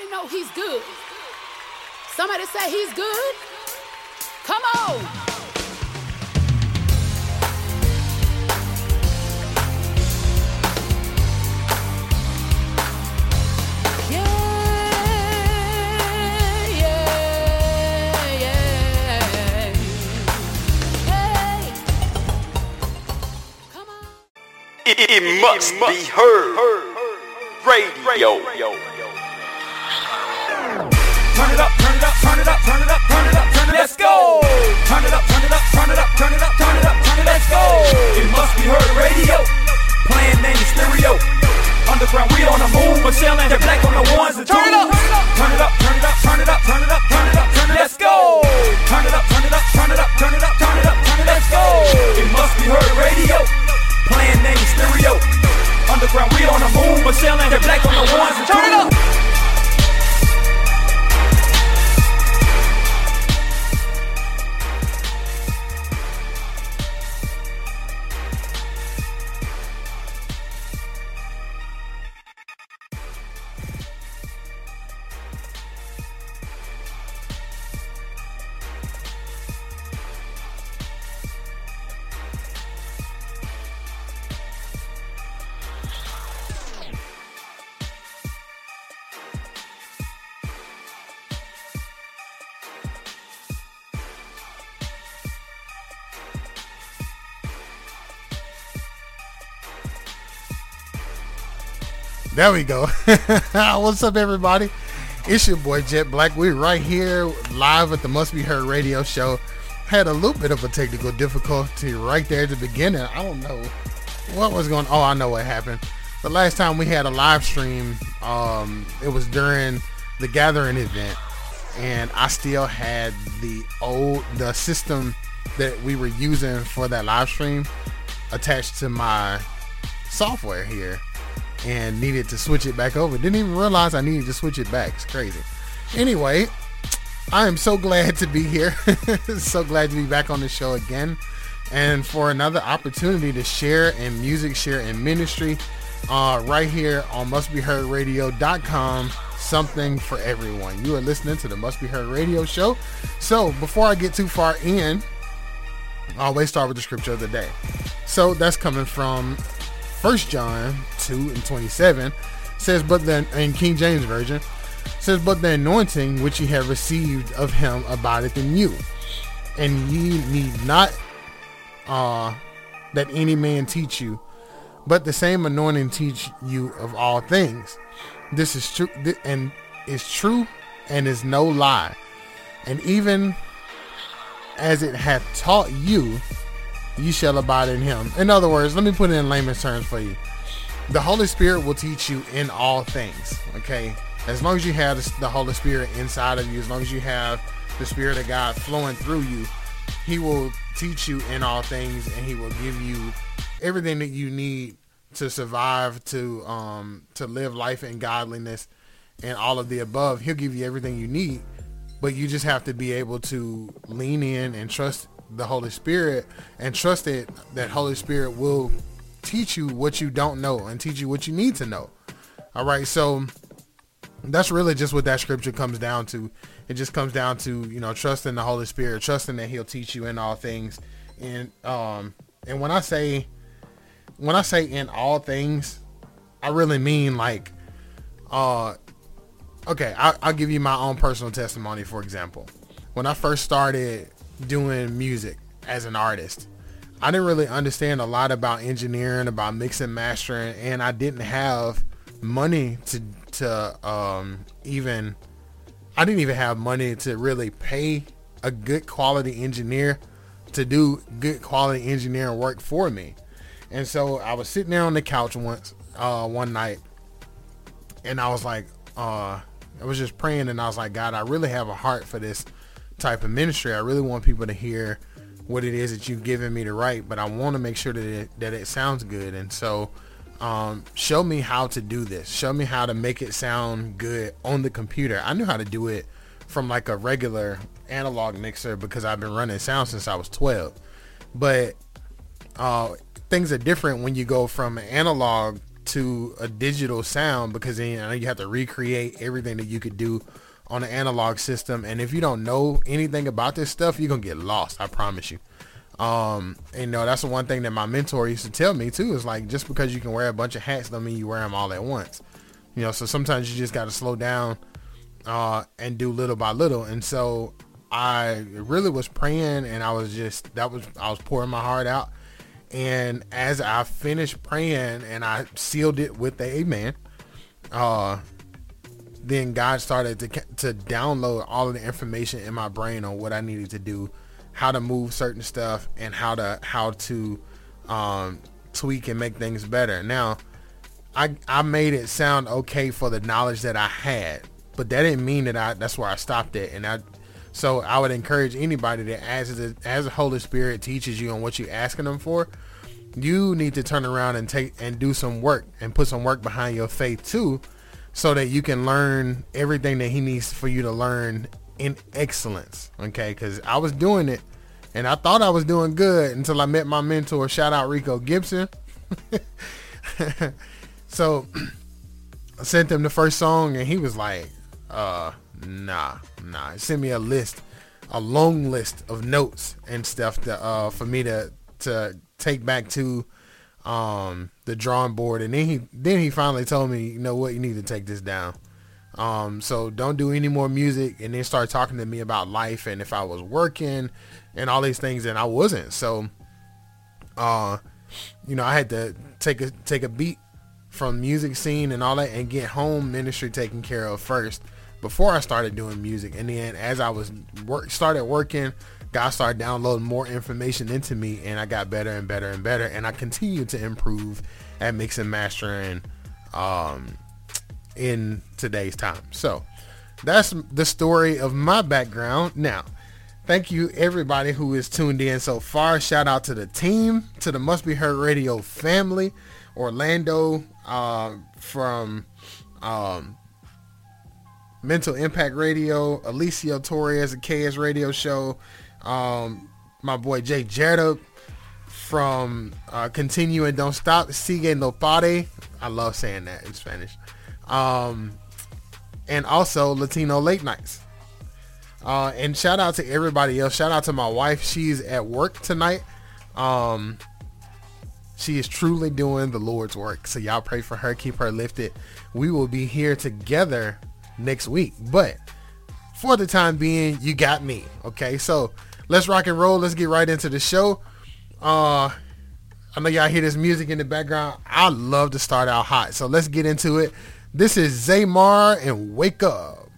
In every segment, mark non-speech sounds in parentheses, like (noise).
many know he's good? Somebody say he's good? Come on. Yeah, yeah, yeah. Hey. Come on. It, it must be heard. Radio. Turn it up, turn it up, turn it up, turn it up, turn it up, turn it up. Let's go. Turn it up, turn it up, turn it up, turn it up, turn it up, turn it. Up. Let's go. It must be heard radio. Playing name stereo. Underground, we on the moon, but selling that black on the ones and twos. Turn it up, turn it up, turn it up, turn it up, turn it up, turn it up, turn it. Let's go. Turn it up, turn it up, turn it up, turn it up, turn it up, turn it. Up. Let's go. It must be heard radio. Playing name stereo. Underground, we on the moon, but selling that black on the ones and twos. Turn it up. There we go. (laughs) What's up, everybody? It's your boy Jet Black. We're right here live at the Must Be Heard radio show. Had a little bit of a technical difficulty right there at the beginning. I don't know what was going. Oh, I know what happened. The last time we had a live stream, um, it was during the gathering event, and I still had the old the system that we were using for that live stream attached to my software here and needed to switch it back over. Didn't even realize I needed to switch it back. It's crazy. Anyway, I am so glad to be here. (laughs) so glad to be back on the show again and for another opportunity to share in music, share in ministry uh, right here on mustbeheardradio.com. Something for everyone. You are listening to the Must Be Heard Radio Show. So before I get too far in, I always start with the scripture of the day. So that's coming from First John 2 and 27 says, but then in King James Version says, but the anointing which ye have received of him abideth in you, and ye need not uh, that any man teach you, but the same anointing teach you of all things. This is true, thi- and is true, and is no lie, and even as it hath taught you, you shall abide in him. In other words, let me put it in layman's terms for you. The Holy Spirit will teach you in all things. Okay, as long as you have the Holy Spirit inside of you, as long as you have the Spirit of God flowing through you, He will teach you in all things, and He will give you everything that you need to survive, to um, to live life in godliness, and all of the above. He'll give you everything you need, but you just have to be able to lean in and trust the Holy Spirit and trust it that Holy Spirit will teach you what you don't know and teach you what you need to know. All right, so that's really just what that scripture comes down to. It just comes down to you know trusting the Holy Spirit, trusting that He'll teach you in all things. And um and when I say when I say in all things, I really mean like uh okay, I, I'll give you my own personal testimony. For example, when I first started doing music as an artist, I didn't really understand a lot about engineering, about mixing, mastering, and I didn't have money to to um, even. I didn't even have money to really pay a good quality engineer to do good quality engineering work for me. And so I was sitting there on the couch once, uh, one night, and I was like, uh, I was just praying, and I was like, God, I really have a heart for this type of ministry. I really want people to hear what it is that you've given me to write, but I want to make sure that it, that it sounds good. And so, um, show me how to do this. Show me how to make it sound good on the computer. I knew how to do it from like a regular analog mixer because I've been running sound since I was 12. But uh, things are different when you go from analog to a digital sound because then you, know, you have to recreate everything that you could do on an analog system. And if you don't know anything about this stuff, you're gonna get lost. I promise you. Um, and, you know, that's the one thing that my mentor used to tell me too, is like, just because you can wear a bunch of hats don't mean you wear them all at once. You know, so sometimes you just got to slow down, uh, and do little by little. And so I really was praying and I was just, that was, I was pouring my heart out. And as I finished praying and I sealed it with the amen, uh, then God started to, to download all of the information in my brain on what I needed to do how to move certain stuff and how to how to um, tweak and make things better. Now, I I made it sound okay for the knowledge that I had, but that didn't mean that I that's where I stopped it. And I so I would encourage anybody that as the as the Holy Spirit teaches you on what you're asking them for, you need to turn around and take and do some work and put some work behind your faith too, so that you can learn everything that He needs for you to learn in excellence. Okay, because I was doing it and I thought I was doing good until I met my mentor. Shout out Rico Gibson. (laughs) so (clears throat) I sent him the first song and he was like, uh, nah, nah. He sent me a list, a long list of notes and stuff to, uh, for me to, to take back to, um, the drawing board. And then he, then he finally told me, you know what, you need to take this down. Um, so don't do any more music and then start talking to me about life and if I was working and all these things and I wasn't. So, uh, you know, I had to take a, take a beat from music scene and all that and get home ministry taken care of first before I started doing music. And then as I was work, started working, God started downloading more information into me and I got better and better and better. And I continued to improve at mixing, mastering, um, in today's time. So that's the story of my background. Now, thank you everybody who is tuned in so far. Shout out to the team, to the Must Be Heard Radio family, Orlando uh, from um, Mental Impact Radio, Alicia Torres, the KS Radio Show, um, my boy Jay Jerda from uh, Continue and Don't Stop, Sigue No Pare. I love saying that in Spanish um, and also Latino Late Nights. Uh, and shout out to everybody else. Shout out to my wife. She's at work tonight. Um, she is truly doing the Lord's work. So y'all pray for her. Keep her lifted. We will be here together next week. But for the time being, you got me. Okay. So let's rock and roll. Let's get right into the show. Uh, I know y'all hear this music in the background. I love to start out hot. So let's get into it. This is Zaymar and Wake Up.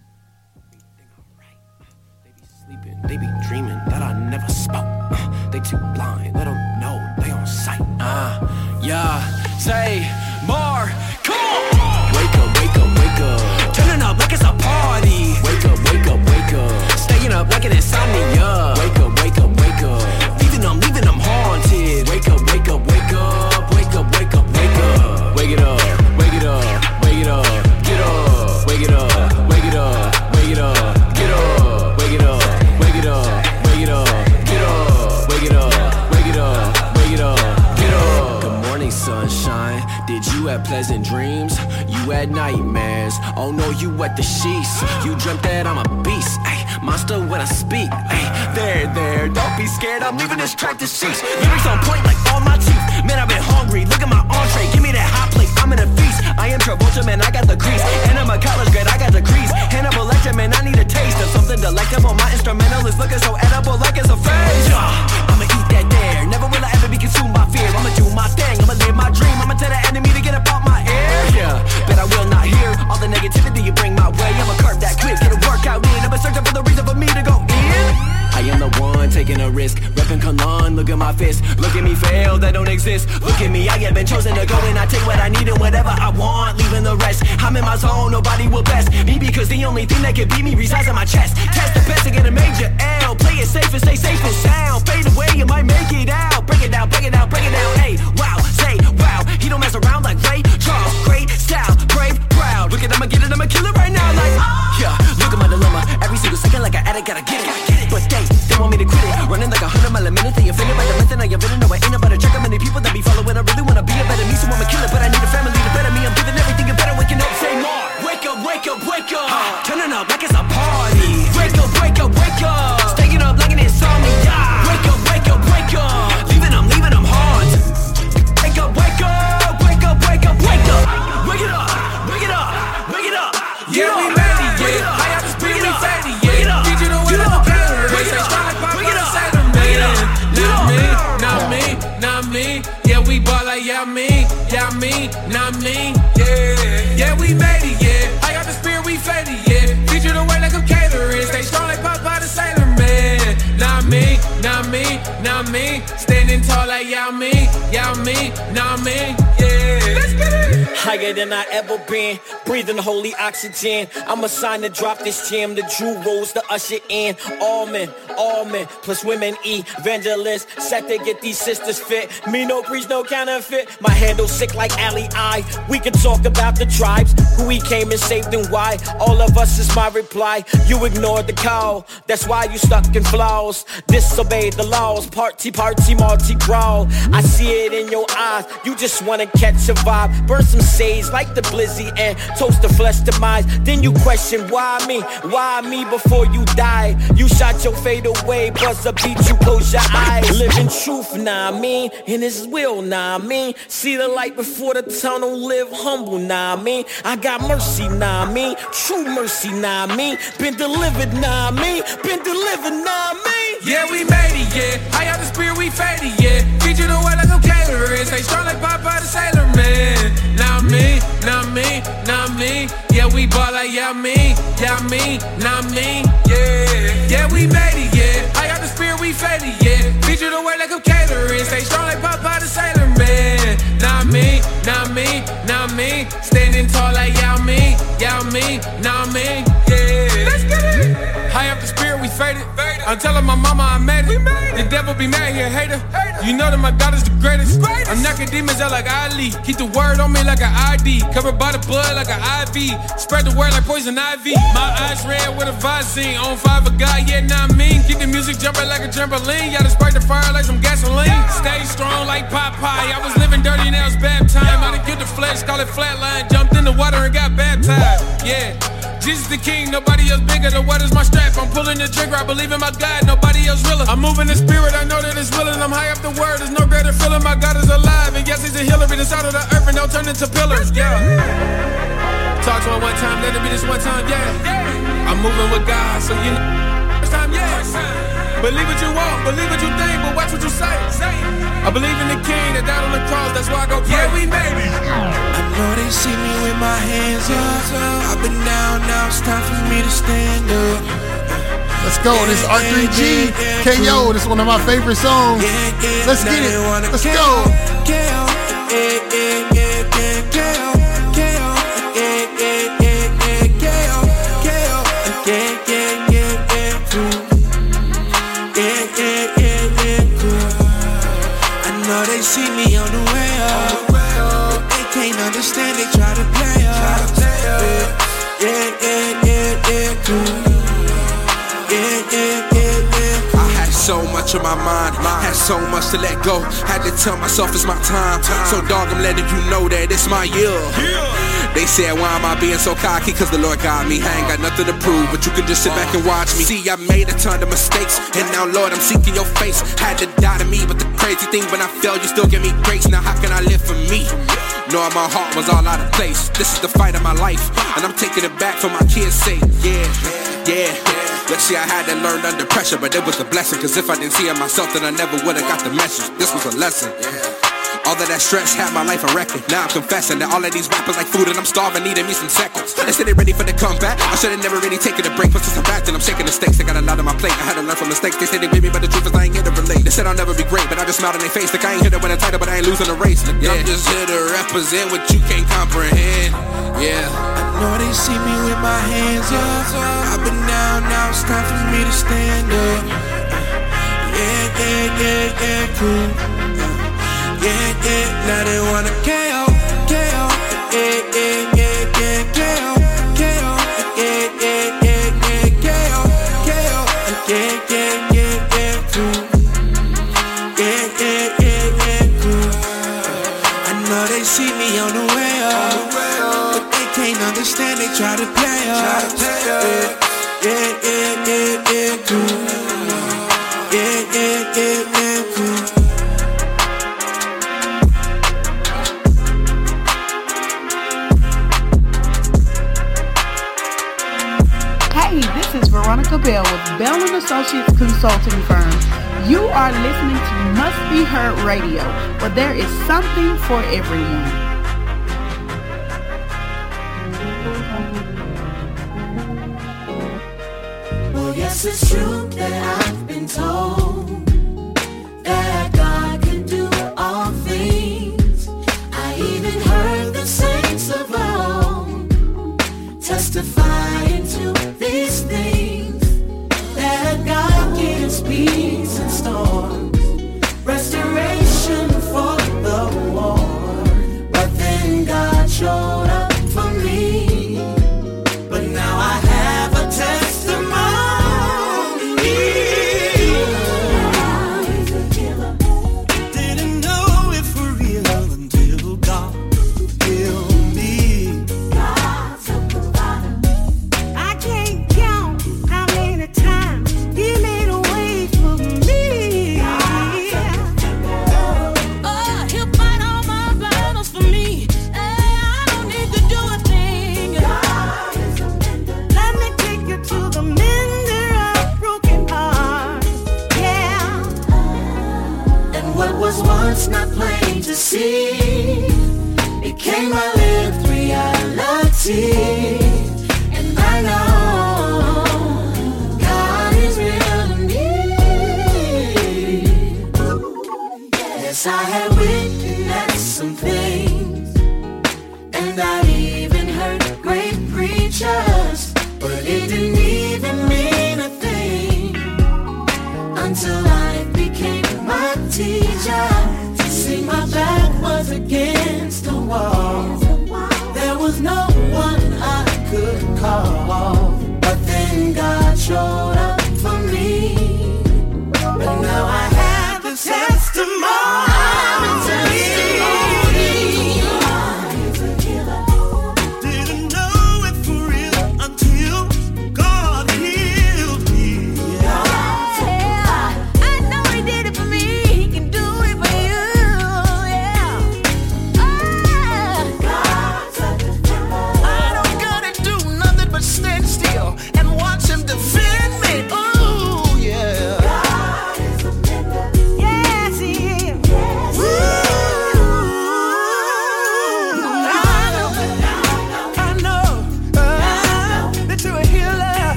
They be dreaming that I never spoke. Uh, they too blind, let them know they on sight. Uh, yeah, say more. Come on. Wake up, wake up, wake up. Turning up like it's a party. Wake up, wake up, wake up. Staying up like an insomnia. Wake up, wake up, wake up. Leaving them, leaving them haunted. Wake up, wake up, wake up. Wake up, wake up, wake up. Wake it up, wake it up wake it up, get up, wake it up, wake it up, wake it up, get up, wake it up, wake it up, wake it up, get up, wake it up, wake it up, wake it up, get up. Good morning, sunshine. Did you have pleasant dreams? You had nightmares. Oh no, you wet the sheets. You dreamt that I'm a beast. Ay, monster when I speak. Ay, there, there. Don't be scared. I'm leaving this track to cease. Lyrics on point like all my teeth. Man, I've been hungry. Look at my entree. Give me that hot plate. I'm in a feast. I am Travolta, man. I got the crease. And I'm a college grad. I got the crease. Hannibal Lecter, man. I need a taste of something delectable. My instrumental is looking so edible, like it's a phase. Uh, I'ma eat that there. Never will I ever be consumed by fear. I'ma do my thing. I'ma live my dream. I'ma tell the enemy to get up out my ear. Yeah, but I will not hear all the negativity you bring my way. I'ma curb that quick. Get a workout in. I'ma searching for the reason for me to go in. I am the one taking a risk. Reppin' Kalan, look at my fist. Look at me fail, that don't exist. Look at me, I have been chosen to go and I take what I need and whatever I want, leaving the rest. I'm in my zone, nobody will best me because the only thing that can beat me resides in my chest. Test the best to get a major L. Play it safe and stay safe and sound. Fade away, you might make it out. Break it down, break it down, break it down. Hey, wow, say wow. He don't mess around like Ray Charles. Great style, brave, proud. Look at I'ma get it, I'ma kill it right now. Like, yeah, look at my. Every single second, like an addict, gotta get it. Gotta get it. But they, they want me to quit it. Running like a hundred mile a minute, they offended by the method I invented. know I ain't about to check how many people that be following. I really wanna be a better me, so I'ma kill it. But I need a family to better me. I'm giving everything a better. Waking up, say more. Wake up, wake up, wake up. Huh. Turning up like it's a party. Wake up, wake up, wake up. Tall like yeah, me, yeah, me, not me. Than I ever been, breathing holy oxygen. I'm a sign to drop this gem, the Drew rolls to usher in. All men, all men, plus women evangelists. Set to get these sisters fit. Me no preach, no counterfeit. My handle sick like Ali I. We can talk about the tribes, who he came and saved and why. All of us is my reply. You ignored the call, that's why you stuck in flaws. Disobeyed the laws, party, party, multi growl. I see it in your eyes, you just wanna catch a vibe. Burn some sage like the blizzy and toast the flesh demise. Then you question why me, why me before you die. You shot your fate away, buzz a beat, you close your eyes. Living truth, nah I mean, in his will, nah I mean. See the light before the tunnel, live humble, nah I mean. I got mercy, nah I mean. True mercy, nah I mean. Been delivered, nah I mean. Been delivered, nah I mean. Yeah, we made it, yeah. High out the spirit, we faded, yeah. Feed you the way like I'm catering. Stay strong like Popeye the Sailor Man. Me, not me, not me. Yeah, we ball like yeah, me, yeah, me, not me. Yeah, yeah, we made it, yeah. High out the spirit, we faded, yeah. You the way like I'm catering. Stay strong like Popeye the Sailor Man. Not me, not me, not me. Standing tall like yeah, me, yeah, me, not me. Yeah, I'm telling my mama I made it. The devil be mad here, hater. You know that my God is the greatest. I'm knocking demons out like Ali. Keep the word on me like an ID. Covered by the blood like an IV. Spread the word like poison ivy. My eyes red with a Visine. On fire for God, yeah, not mean. Keep the music jumping like a trampoline. Y'all to spark the fire like some gasoline. Stay strong like Popeye. I was living dirty, now it's bad time. I done killed the flesh, call it flatline. Jumped in the water and got baptized. Yeah. Jesus the king, nobody else bigger. The water's my strap. I'm pulling the trigger. I believe in my God, nobody else realer. I'm moving the spirit, I know that it's willing. I'm high up the word, there's no greater feeling. My God is alive, and yes, he's a healer. The side of the earth and don't turn into pillars. Yeah. Talk to him one time, let it be this one time, yeah. I'm moving with God, so you know. First time, yeah. Believe what you want, believe what you think, but watch what you say. I believe in the king that died on the cross, that's why I go pray. Yeah, we made it. Know they see me with my hands up. I've been down, now it's time for me to stand up. Let's go. This is R3G. KO. This is one of my favorite songs. Let's get it. Let's go. I much on my mind, had so much to let go. Had to tell myself it's my time. So, dog, I'm letting you know that it's my year. They said, why am I being so cocky? Cause the Lord got me. I ain't got nothing to prove, but you can just sit back and watch me. See, I made a ton of mistakes, and now, Lord, I'm seeking your face. Had to die to me, but the crazy thing, when I fell, you still give me grace. Now, how can I live for me? Knowing my heart was all out of place. This is the fight of my life, and I'm taking it back for my kids' sake. Yeah, yeah. Let's see, I had to learn under pressure, but it was a blessing. Cause if I didn't see it myself, then I never would have got the message. This was a lesson. All of that stress had my life a record. Now I'm confessing that all of these rappers like food and I'm starving, needing me some seconds. They said they ready for the comeback. I should have never really taken a break, but since I'm back, then I'm shaking the stakes. I got a lot on my plate. I had to learn from mistakes. They say they with me, but the truth is I ain't here to relate. They said I'll never be great, but I just smiled in their face. Like I ain't here to win a title, but I ain't losing a race. Like, I'm just here to represent what you can't comprehend. Yeah. I know they see me with my hands up. I've been down, now it's time for me to stand up. Yeah, yeah, yeah, yeah, cool. Yeah, yeah, yeah. Now they wanna KO, KO, yeah, yeah, yeah, yeah, KO, KO, yeah, yeah, yeah, yeah, KO, KO, yeah, yeah, yeah, yeah, cool. Yeah, yeah, yeah, yeah, cool. I know they see me on the way up, but they can't understand. They try to play us. Yeah, yeah, yeah, yeah, cool. Yeah, yeah, yeah, yeah, cool. Cabell with and Associates Consulting Firm. You are listening to Must Be Heard Radio, But there is something for everyone. Well, yes, it's true that I've been told that God can do all things. I even heard the saints of old testify.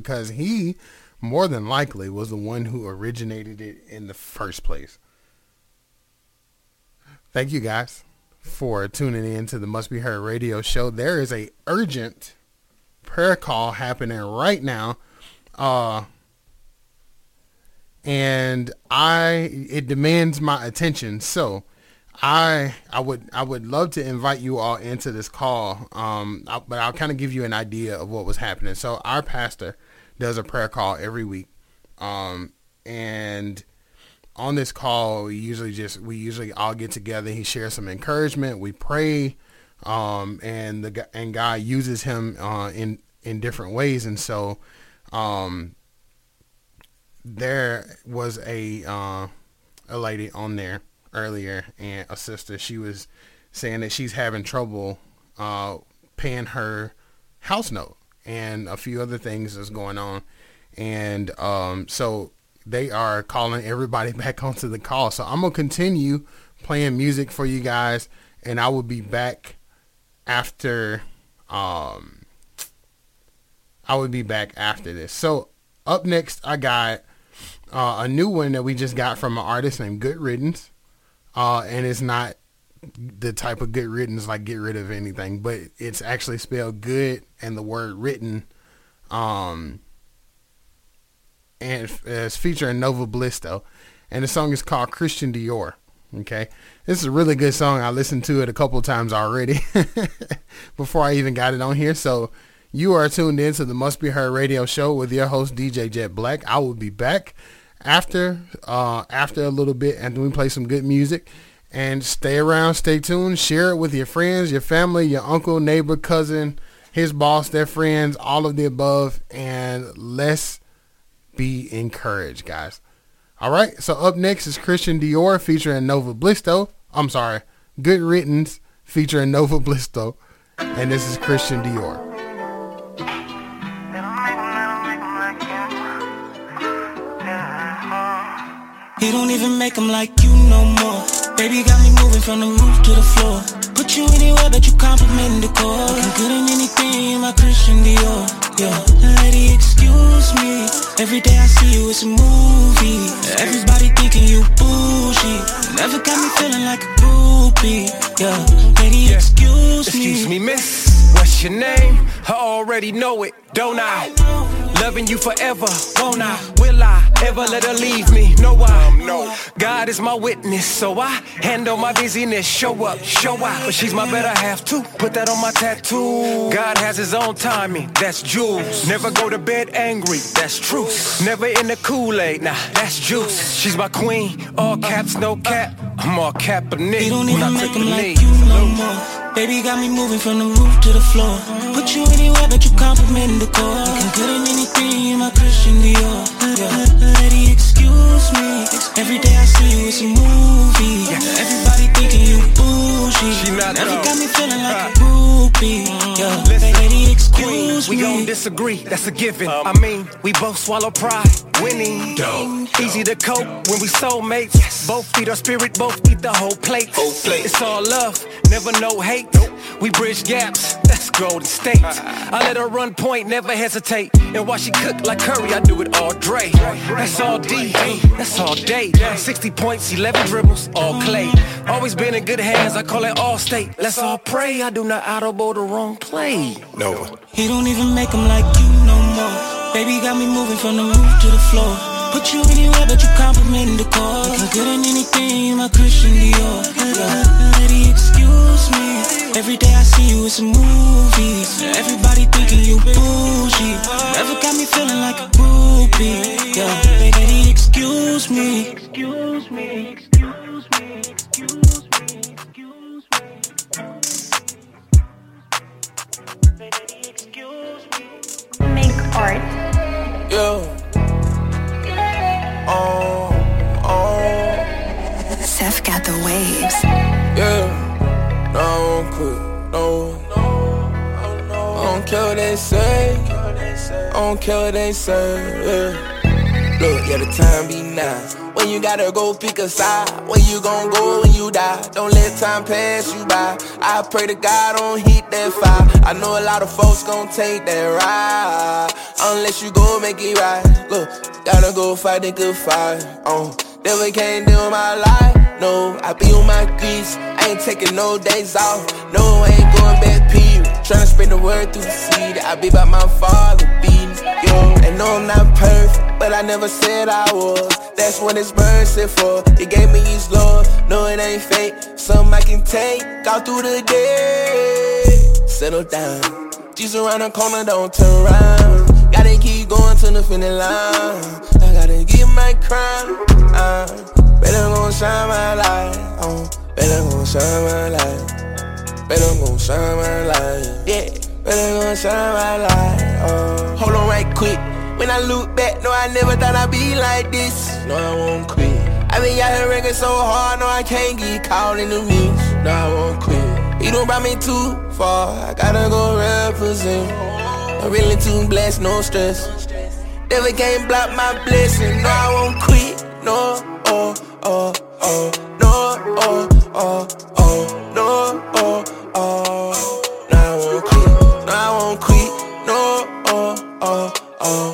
because he more than likely was the one who originated it in the first place. Thank you guys for tuning in to the Must Be Heard radio show. There is a urgent prayer call happening right now. Uh and I it demands my attention. So I I would I would love to invite you all into this call. Um I, but I'll kind of give you an idea of what was happening. So our pastor does a prayer call every week, um, and on this call we usually just we usually all get together. He shares some encouragement. We pray, um, and the and God uses him uh, in in different ways. And so, um, there was a uh, a lady on there earlier and a sister. She was saying that she's having trouble uh, paying her house note and a few other things that's going on. And um, so they are calling everybody (laughs) back onto the call. So I'm gonna continue playing music for you guys, and I will be back after. Um, I will be back after this. So up next, I got uh, a new one that we just got from an artist named Good Riddance, uh, and it's not the type of good riddance like get rid of anything, but it's actually spelled good and the word written. Um, and it's featuring Nova Bliss though, and the song is called Christian Dior. Okay, this is a really good song. I listened to it a couple times already (laughs) before I even got it on here. So you are tuned in to the Must Be Heard radio show with your host DJ Jet Black. I will be back after uh, after a little bit and we play some good music. And stay around, stay tuned, share it with your friends, your family, your uncle, neighbor, cousin, his boss, their friends, all of the above, and let's be encouraged, guys. All right, so up next is Christian Dior featuring Nova Blisto. I'm sorry, Good Riddance featuring Nova Blisto, and this is Christian Dior. He don't even make them like you no more. Baby got me moving from the roof to the floor. Put you anywhere that you compliment the core. Looking good in anything, in my Christian Dior. Yeah, lady, excuse me. Every day I see you, it's a movie. Everybody thinking you bougie. Never got me feeling like a groupie. Yeah, lady, excuse me. Excuse me, miss. What's your name? I already know it, don't I? Loving you forever, won't I? Will I ever let her leave me? No, I. Um, no. God is my witness, so I handle my busyness. Show up, show out. But she's my better half too. Put that on my tattoo. God has his own timing, that's Jules. Never go to bed angry, that's truth. Never in the Kool-Aid, nah, that's juice. She's my queen, all caps, no cap. I'm all cap of Nick. He don't when I even make took them like you no more. Baby got me moving from the roof to the floor. Put you anywhere that you compliment the core. Looking good in anything, in my Christian Dior. Yeah. Lady, excuse me. Every day I see you, it's a movie. Everybody thinking you bougie. She not Never though. got me feeling like a groupie. Mm-hmm. Yeah. Lady, excuse me. We me. gon' disagree, that's a given. Um, I mean, we both swallow pride. Winning, easy to cope when we soulmates. Both feed our spirit, both eat the whole plate. It's all love, never no hate. We bridge gaps, that's Golden State. I let her run point, never hesitate. And while she cook like curry, I do it all Dre. That's all D, that's all day. 60 points, 11 dribbles, all clay. Always been in good hands, I call it all state. Let's all pray, I do not audible the wrong play. No. He don't even make them like you no more. Baby got me moving from the roof to the floor. Put you anywhere but you compliment the core. Looking good in anything, my Christian Dior. Lady, excuse me. Every day I see you, it's a movie. Everybody thinking you bougie. Never got me feeling like a groupie. Yeah. Lady, excuse me. Excuse me. Excuse me. Excuse me. Excuse me. Make art. Yeah. Oh, oh, Seth got the waves. yeah. No, I won't quit. No. I don't care what they say. I don't care what they say. Yeah. Look, yeah, the time be now. When you gotta go pick a side. When you gon' go when you die. Don't let time pass you by. I pray to God don't that fire. I know a lot of folks gon' take that ride. Unless you go make it right. Look, gotta go fight the good fight. Oh, devil can't deal my life. No, I be on my grease. I ain't taking no days off. No, I ain't going back period. Tryna spread the word through the seed. I be by my father beating. Yo, and know I'm not perfect, but I never said I was. That's what said for. It gave me his love, no it ain't fake. Something I can take all through the day. Settle down, just around the corner, don't turn around. Gotta keep going to the finish line. I gotta get my crown. Uh, better gon' shine my light. Uh, better gon' shine my light. Better gon' shine my light. Yeah, better gon' shine my light. Uh, hold on right quick. When I look back, no, I never thought I'd be like this. No, I won't quit. I been out here working so hard, no, I can't get caught in the mix. No, I won't quit. You don't brought me too far, I gotta go represent. I'm really too blessed, no stress. Never can't block my blessing, no, I won't quit. No, oh, oh, oh, no, oh, oh, oh, no, oh, oh. No, I won't quit, now I won't quit. No, oh, oh, oh,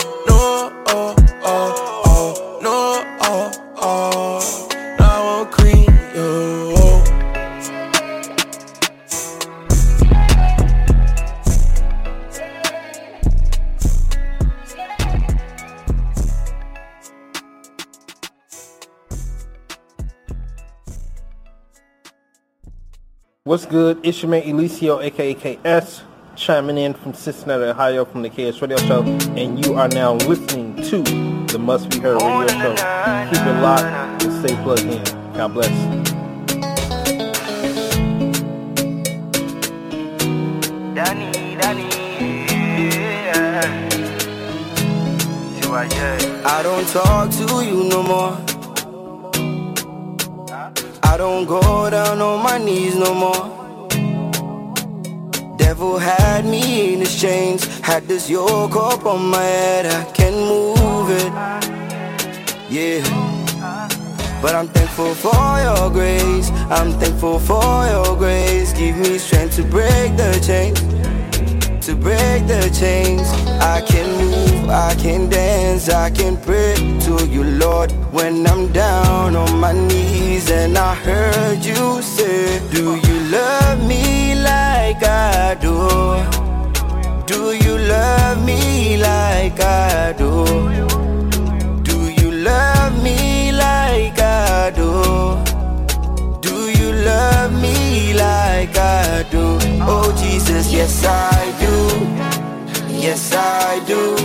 What's good? It's your man Elicio, aka KS, chiming in from Cincinnati, Ohio, from the KS Radio Show, and you are now listening to the Must Be Heard Radio Show. Keep it locked and stay plugged in. God bless. Danny, Danny, yeah. I don't talk to you no more. I don't go down on my knees no more. Devil had me in his chains, had this yoke up on my head. I can't move it. Yeah. But I'm thankful for your grace. I'm thankful for your grace. Give me strength to break the chains. To break the chains. I can move, I can dance, I can pray to you, Lord. When I'm down on my knees and I heard you say, Do you love me like I do? Do you love me like I do? Do you love me like I do? Do you love me like I do? Oh Jesus, yes I do. Yes I do.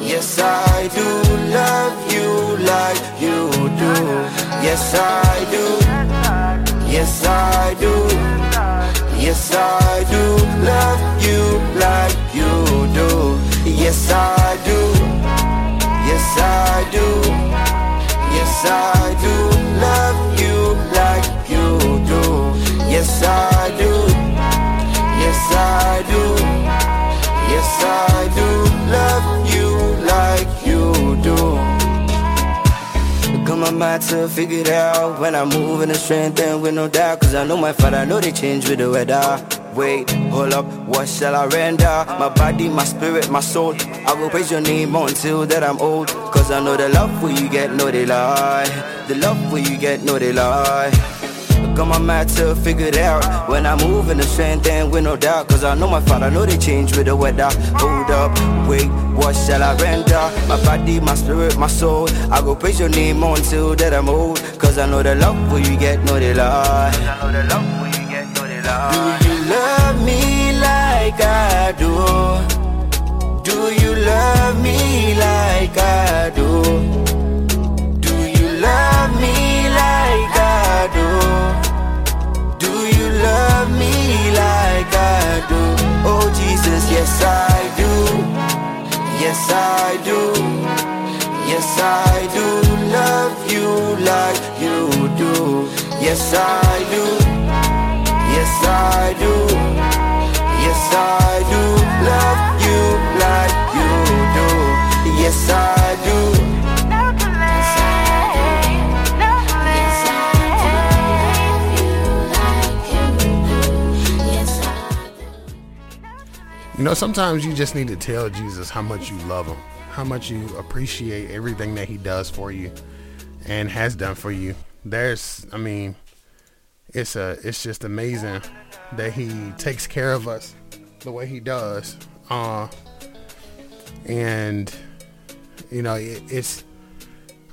Yes I do love you like you do. Yes I do. Yes I do. Yes I do love you like you do. Yes I do. Yes I do. Yes I do love you like you do. Yes I do. Yes I do. I do love you like you do. Got my mind to figure it out when I'm moving the strength and with no doubt. Cause I know my father, I know they change with the weather. Wait, hold up, what shall I render? My body, my spirit, my soul. I will praise your name until that I'm old. Cause I know the love where you get, no they lie. The love where you get, no they lie. Got my mind to figure it out. When I move in the strength and with no doubt. Cause I know my father, know they change with the weather. Hold up, wait, what shall I render? My body, my spirit, my soul. I go praise your name until that I'm old. Cause I know the love where you get, no they lie. I know the love where you get, no they lie. Do you love me like I do? Do you love me like I do? Do you love me love me like I do? Oh Jesus, yes I do. Yes I do. Yes I do love you like you do. Yes I do. Yes I do. Yes I do love you like you do. Yes I do. You know, sometimes you just need to tell Jesus how much you love him, how much you appreciate everything that he does for you and has done for you. There's, I mean, it's a, it's just amazing that he takes care of us the way he does. Uh, and you know it, it's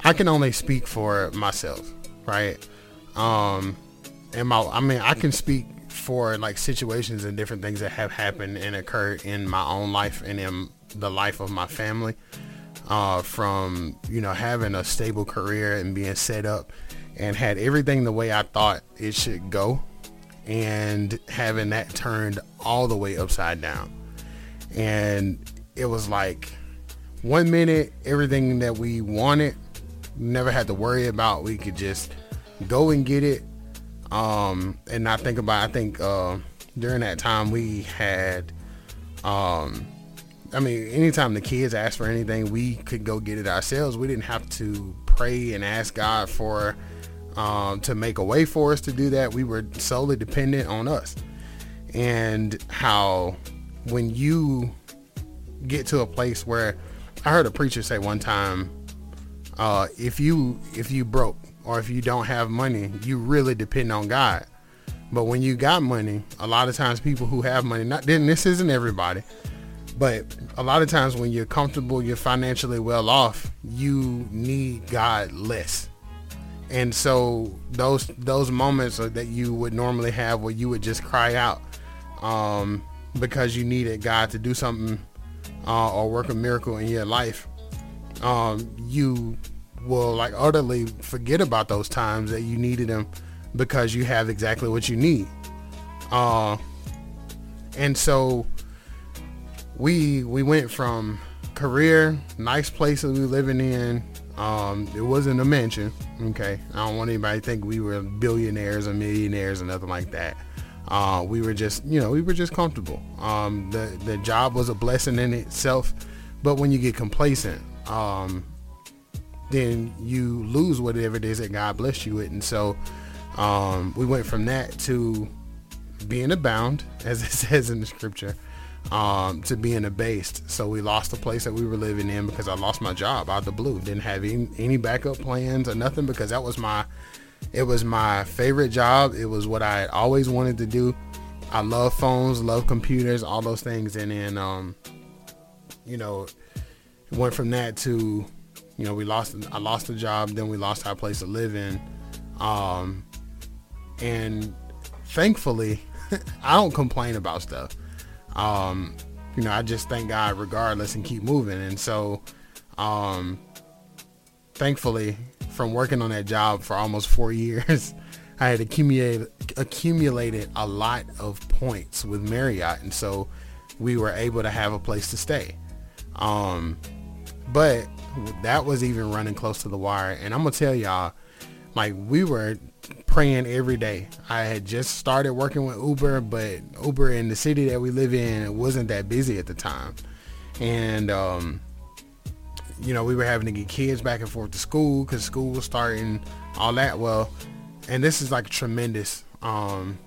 I can only speak for myself, right? Um, and my I mean I can speak for like situations and different things that have happened and occurred in my own life and in the life of my family. Uh, from you know having a stable career and being set up and had everything the way I thought it should go and having that turned all the way upside down. And it was like one minute everything that we wanted never had to worry about we could just go and get it um and not think about i think uh during that time we had um i mean anytime the kids asked for anything we could go get it ourselves. We didn't have to pray and ask god for um to make a way for us to do that. We were solely dependent on us. And how when you get to a place where I heard a preacher say one time, uh, if you if you broke or if you don't have money, you really depend on God. But when you got money, a lot of times people who have money, not then this isn't everybody, but a lot of times when you're comfortable, you're financially well off, you need God less. And so those those moments that you would normally have where you would just cry out um, because you needed God to do something uh, or work a miracle in your life, um, you will like utterly forget about those times that you needed them because you have exactly what you need. Uh, and so we we went from career, nice place that we living in. Um, it wasn't a mansion. Okay, I don't want anybody to think we were billionaires or millionaires or nothing like that. Uh, we were just, you know, we were just comfortable. Um, the the job was a blessing in itself, but when you get complacent, um, then you lose whatever it is that God blessed you with. And so um, we went from that to being abound, (laughs) as it says in the scripture, um, to being abased. So we lost the place that we were living in because I lost my job out of the blue. Didn't have any, any backup plans or nothing because that was my it was my favorite job. It was what I always wanted to do. I love phones, love computers, all those things. And then, um, you know, went from that to, you know, we lost, I lost the job. Then we lost our place to live in. Um, and thankfully, (laughs) I don't complain about stuff. Um, you know, I just thank God regardless and keep moving. And so, um, thankfully, from working on that job for almost four (laughs) years, I had accumulated accumulated a lot of points with Marriott, and so we were able to have a place to stay. Um, but that was even running close to the wire, and I'm gonna tell y'all, like we were praying every day. I had just started working with Uber, but Uber in the city that we live in it wasn't that busy at the time, and um, you know, we were having to get kids back and forth to school because school was starting, all that. Well, and this is like tremendous um,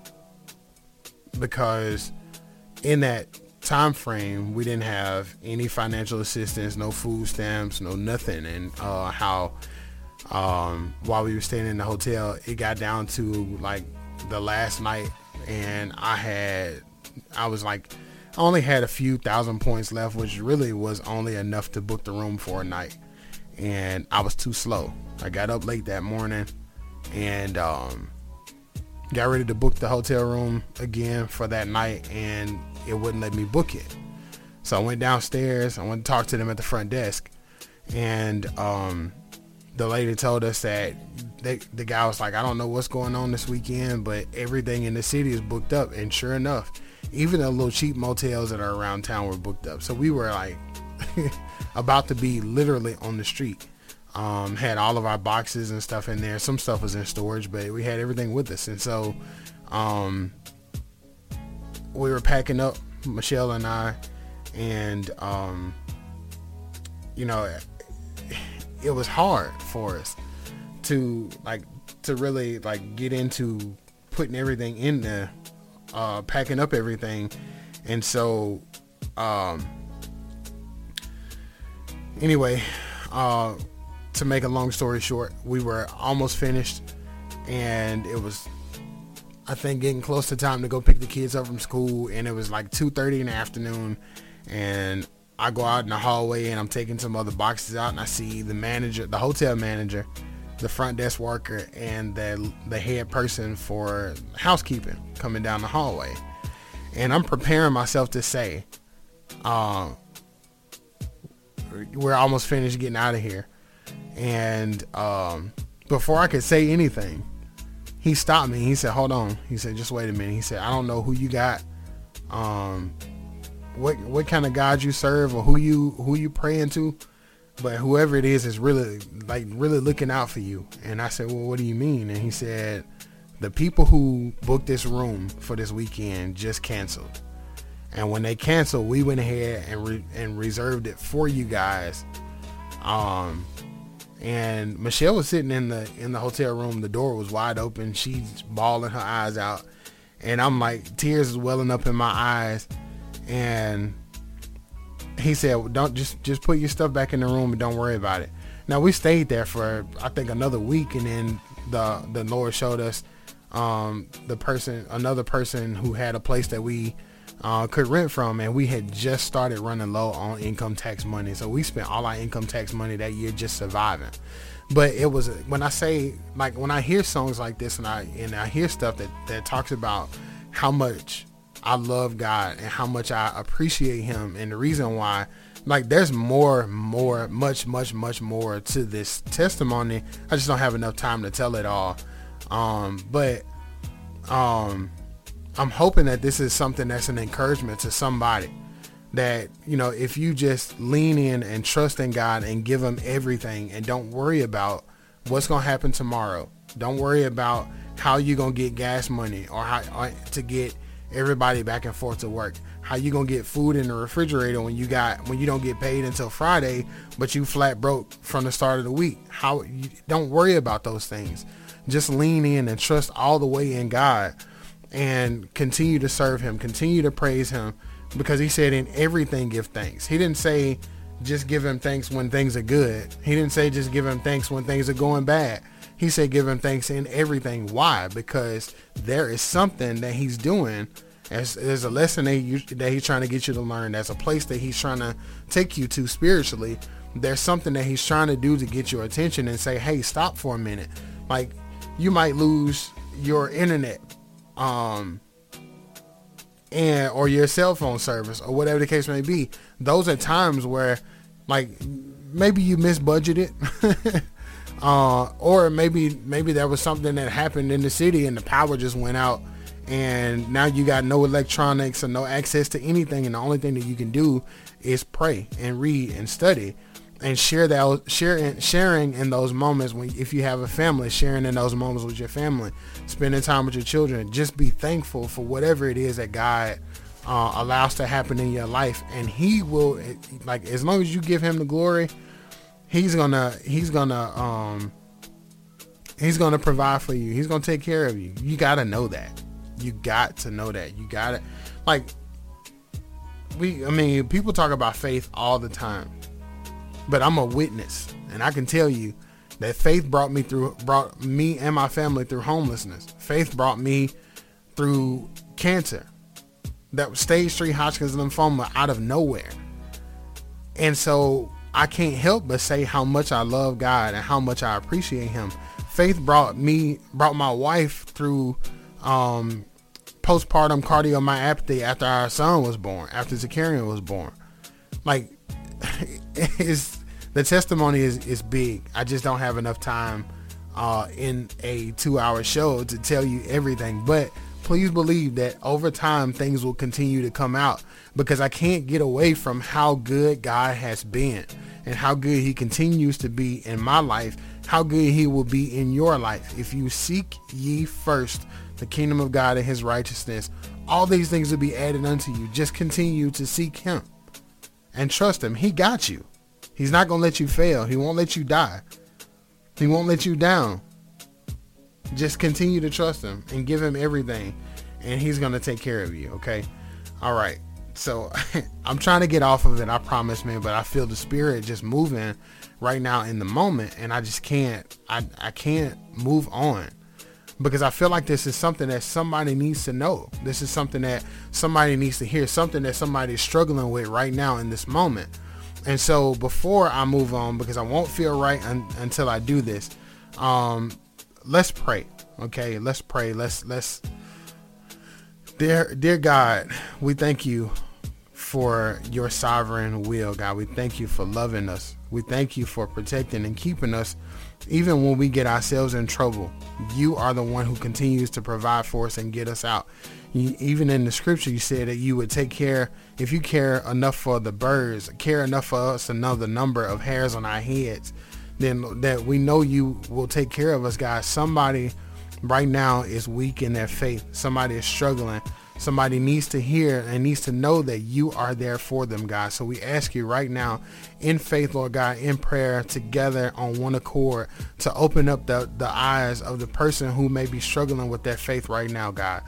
because in that time frame, we didn't have any financial assistance, no food stamps, no nothing. And uh, how um, while we were staying in the hotel, it got down to like the last night and I had, I was like, I only had a few thousand points left, which really was only enough to book the room for a night. And I was too slow. I got up late that morning and um, got ready to book the hotel room again for that night, and it wouldn't let me book it. So I went downstairs. I went to talk to them at the front desk, and um, the lady told us that they, the guy was like, I don't know what's going on this weekend, but everything in the city is booked up. And sure enough, even the little cheap motels that are around town were booked up. So we were like (laughs) about to be literally on the street. Um, had all of our boxes and stuff in there. Some stuff was in storage, but we had everything with us. And so um, we were packing up, Michelle and I, and um, you know, it was hard for us to like to really like get into putting everything in there, uh, packing up everything, and so um, anyway, uh, to make a long story short, we were almost finished, and it was I think getting close to time to go pick the kids up from school, and it was like 2:30 in the afternoon, and I go out in the hallway and I'm taking some other boxes out and I see the manager, the hotel manager, the front desk worker, and the the head person for housekeeping coming down the hallway. And I'm preparing myself to say, uh, we're almost finished getting out of here. And um, before I could say anything, he stopped me. He said, "Hold on." He said, "Just wait a minute." He said, "I don't know who you got, um, what what kind of God you serve, or who you who you praying to, but whoever it is is really like really looking out for you." And I said, "Well, what do you mean?" And he said, "The people who booked this room for this weekend just canceled." And when they canceled, we went ahead and re- and reserved it for you guys. Um, and Michelle was sitting in the in the hotel room. The door was wide open. She's bawling her eyes out, and I'm like, tears is welling up in my eyes. And he said, "Don't just just put your stuff back in the room and don't worry about it." Now we stayed there for I think another week, and then the the Lord showed us um, the person, another person who had a place that we uh, could rent from, and we had just started running low on income tax money, so we spent all our income tax money that year just surviving. But it was when I say like when I hear songs like this, and I and I hear stuff that that talks about how much I love God and how much I appreciate Him, and the reason why. Like there's more, more, much, much, much more to this testimony. I just don't have enough time to tell it all. Um, but um, I'm hoping that this is something that's an encouragement to somebody that, you know, if you just lean in and trust in God and give him everything and don't worry about what's going to happen tomorrow. Don't worry about how you're going to get gas money or how or to get everybody back and forth to work. How you going to get food in the refrigerator when you got when you don't get paid until Friday, but you flat broke from the start of the week. How you don't worry about those things. Just lean in and trust all the way in God and continue to serve him, continue to praise him because he said in everything give thanks. He didn't say just give him thanks when things are good. He didn't say just give him thanks when things are going bad. He said give him thanks in everything. Why? Because there is something that he's doing. There's, a lesson that, you, that he's trying to get you to learn. There's a place that he's trying to take you to spiritually. There's something that he's trying to do to get your attention and say, hey, stop for a minute. Like you might lose your internet um and or your cell phone service or whatever the case may be. Those are times where like maybe you misbudgeted. (laughs) Uh or maybe maybe there was something that happened in the city and the power just went out. And now you got no electronics or no access to anything. And the only thing that you can do is pray and read and study. And share that sharing sharing in those moments when if you have a family sharing in those moments with your family spending time with your children. Just be thankful for whatever it is that god uh, allows to happen in your life. And he will like as long as you give him the glory he's gonna he's gonna um he's gonna provide for you. He's gonna take care of you. You gotta know that. You got to know that. You gotta like we i mean people talk about faith all the time but I'm a witness, and I can tell you that faith brought me through, brought me and my family through homelessness. Faith brought me through cancer, that was stage three Hodgkin's lymphoma out of nowhere. And so I can't help but say how much I love God and how much I appreciate Him. Faith brought me, brought my wife through um, postpartum cardiomyopathy after our son was born, after Zakarian was born. Like (laughs) is the testimony is is big. I just don't have enough time uh, in a two hour show to tell you everything. But please believe that over time things will continue to come out because I can't get away from how good God has been and how good he continues to be in my life, how good he will be in your life. If you seek ye first the kingdom of God and his righteousness, all these things will be added unto you. Just continue to seek him and trust him. He got you. He's not going to let you fail. He won't let you die. He won't let you down. Just continue to trust him and give him everything and he's going to take care of you, okay? All right. So (laughs) I'm trying to get off of it, I promise, man, but I feel the spirit just moving right now in the moment and I just can't I I can't move on because I feel like this is something that somebody needs to know. This is something that somebody needs to hear, something that somebody is struggling with right now in this moment. And so before I move on, because I won't feel right un- until I do this, um, let's pray. Okay, let's pray. Let's let's dear dear God, we thank you for your sovereign will, God. We thank you for loving us. We thank you for protecting and keeping us even when we get ourselves in trouble. You are the one who continues to provide for us and get us out. You, even in the scripture, you said that you would take care, if you care enough for the birds, care enough for us the number of hairs on our heads, then that we know you will take care of us, guys. Somebody right now is weak in their faith. Somebody is struggling. Somebody needs to hear and needs to know that you are there for them, God. So we ask you right now in faith, Lord God, in prayer, together on one accord to open up the, the eyes of the person who may be struggling with their faith right now, God.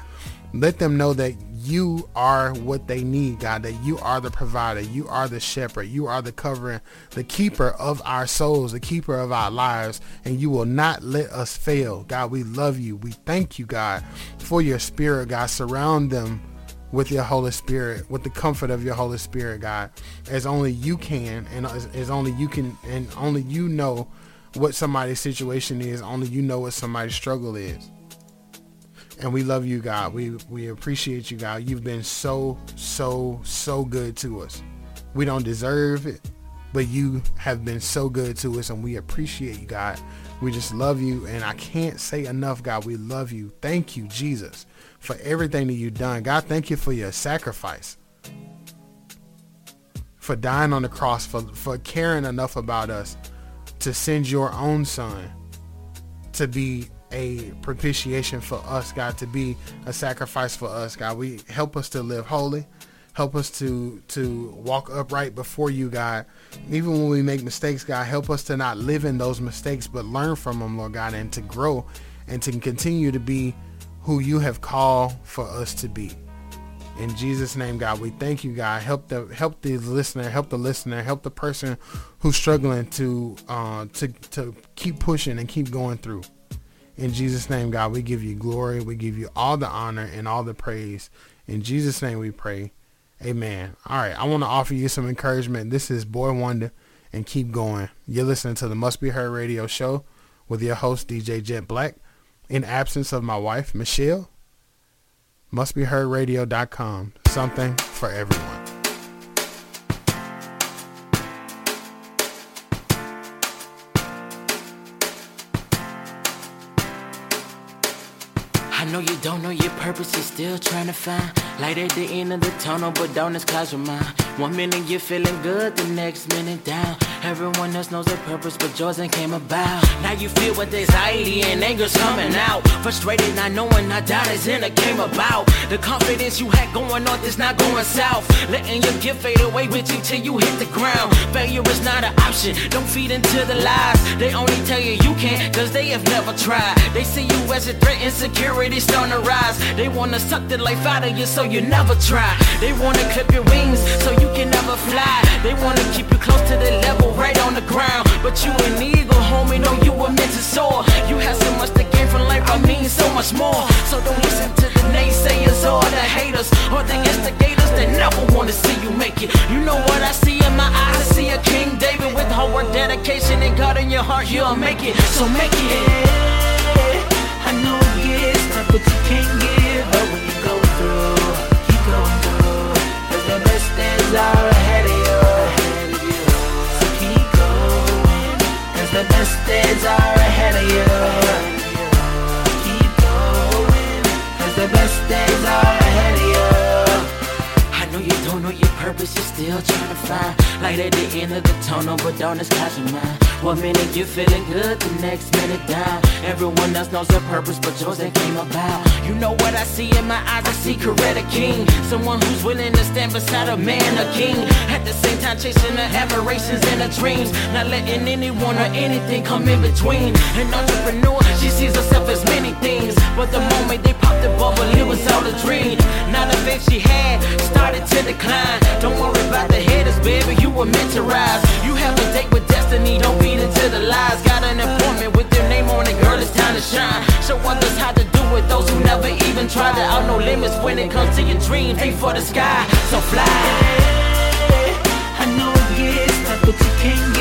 Let them know that you are what they need, God, that you are the provider, you are the shepherd, you are the covering, the keeper of our souls, the keeper of our lives, and you will not let us fail. God, we love you. We thank you, God, for your spirit, God. Surround them with your Holy Spirit, with the comfort of your Holy Spirit, God, as only you can, and as, as only you can, and only you know what somebody's situation is, only you know what somebody's struggle is and we love you god. We we appreciate you god. You've been so so so good to us. We don't deserve it but you have been so good to us and we appreciate you god. We just love you and i can't say enough god. We love you. Thank you jesus for everything that you've done. God thank you for your sacrifice for dying on the cross for for caring enough about us to send your own son to be a propitiation for us, God, to be a sacrifice for us, God. We help us to live holy. Help us to to walk upright before you, God. Even when we make mistakes, God, help us to not live in those mistakes, but learn from them, Lord God, and to grow and to continue to be who you have called for us to be. In Jesus' name, God, we thank you, God. Help the help the listener, help the listener, help the person who's struggling to uh, to to keep pushing and keep going through. In Jesus' name, God, we give you glory. We give you all the honor and all the praise. In Jesus' name we pray. Amen. All right. I want to offer you some encouragement. This is Boy Wonder and keep going. You're listening to the Must Be Heard radio show with your host, DJ Jet Black. In absence of my wife, Michelle, mustbeheardradio.com. Something for everyone. Know you don't know your purpose, you're still trying to find light at the end of the tunnel, but darkness clouds your mind. One minute you're feeling good, the next minute down. Everyone else knows their purpose, but yours ain't came about. Now you feel with anxiety and anger's coming out. Frustrated, not knowing how doubt is in it came about. The confidence you had going north is not going south. Letting your gift fade away with you till you hit the ground. Failure is not an option, don't feed into the lies. They only tell you you can't, cause they have never tried. They see you as a threat, insecurity starting to rise. They wanna suck the life out of you so you never try. They wanna clip your wings so you can never fly. They wanna keep you close to the level, right on the ground. But you an eagle, homie, know you were meant to soar. You have so much to gain from life, I mean so much more. So don't listen to the naysayers or the haters or the instigators that never wanna see you make it. You know what I see in my eyes? I see a King David with hard work, dedication, and God in your heart. You'll make it, so make it. I know it gets tough, but you can't give up are ahead of you. Keep the best days are ahead of you. Keep going, 'cause the best days are ahead of you. I know you don't know your purpose, you're still trying to find light at the end of the tunnel, but darkness clouds your mind. One minute you're feeling good, the next minute down. Everyone else knows their purpose, but yours ain't came about. You know what I see in my eyes? I see Coretta King, someone who's willing to stand beside a man, a king. At the same time, chasing the aberrations and the dreams, not letting anyone or anything come in between. An entrepreneur, she sees herself as many things, but the moment they popped the bubble, it was all a dream. Now the faith she had started to decline. Don't worry about the haters, baby, you were meant to rise. You have a date with destiny, don't feed into the lies. Got an appointment with your name on it, girl, it's time to shine. Show others how to do it, those who never even try to out no limits when it comes to your dreams. Reach for the sky, so fly. I know it gets tough, but you can't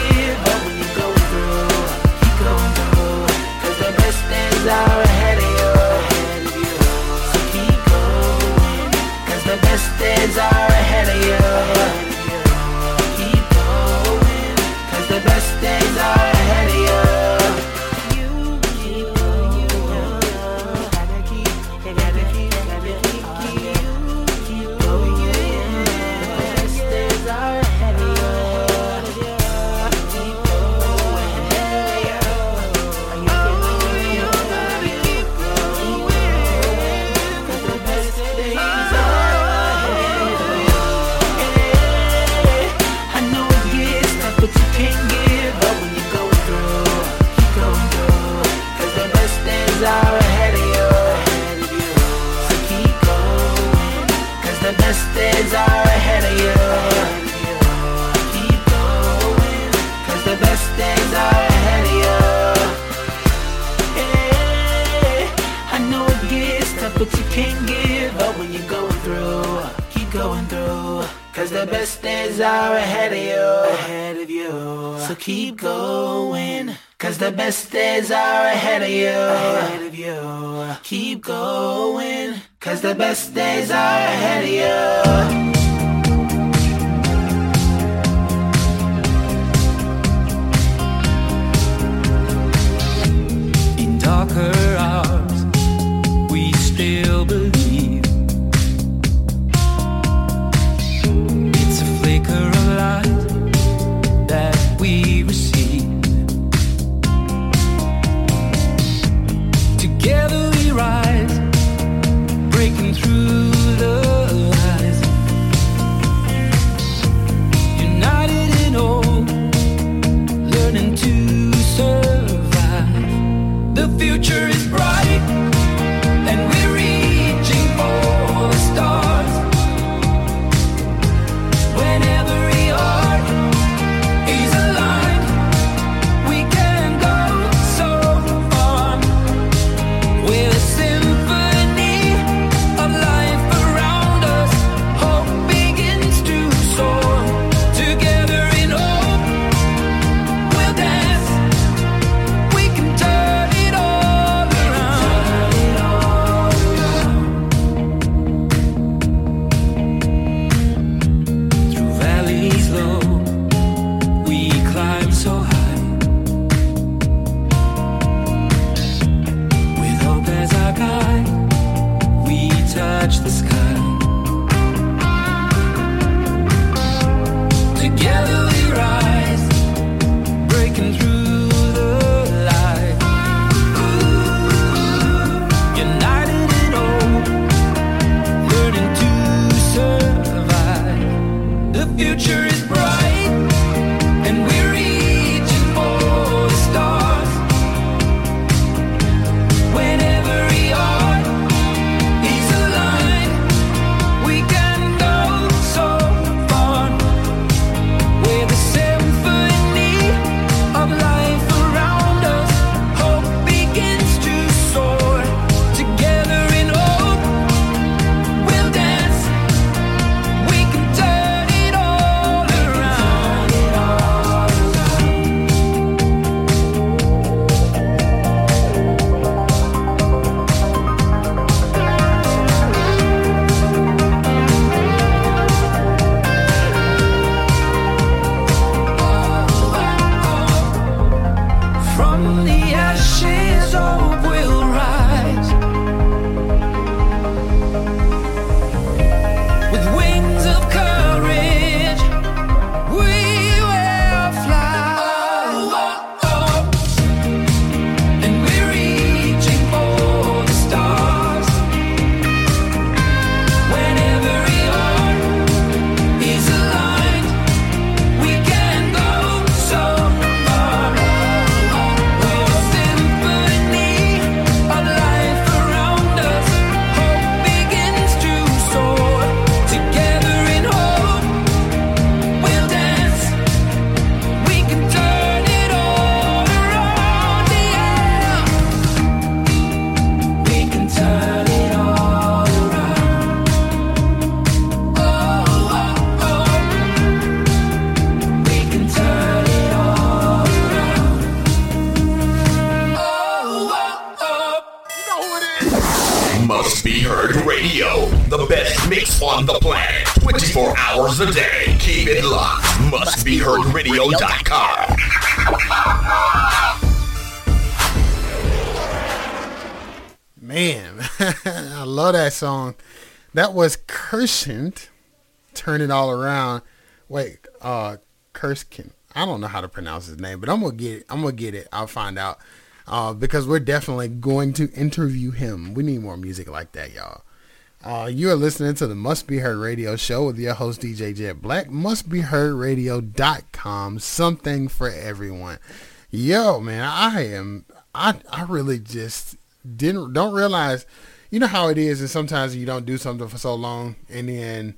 That was Kershent. Turn it all around. Wait, uh, Kurskin. I don't know how to pronounce his name, but I'm gonna get it. I'm gonna get it. I'll find out. Uh, because we're definitely going to interview him. We need more music like that, y'all. Uh, you are listening to the Must Be Heard Radio Show with your host DJ Jet Black. MustBeHeardRadio.com. Something for everyone. Yo, man, I am. I I really just didn't don't realize. You know how it is, and sometimes you don't do something for so long, and then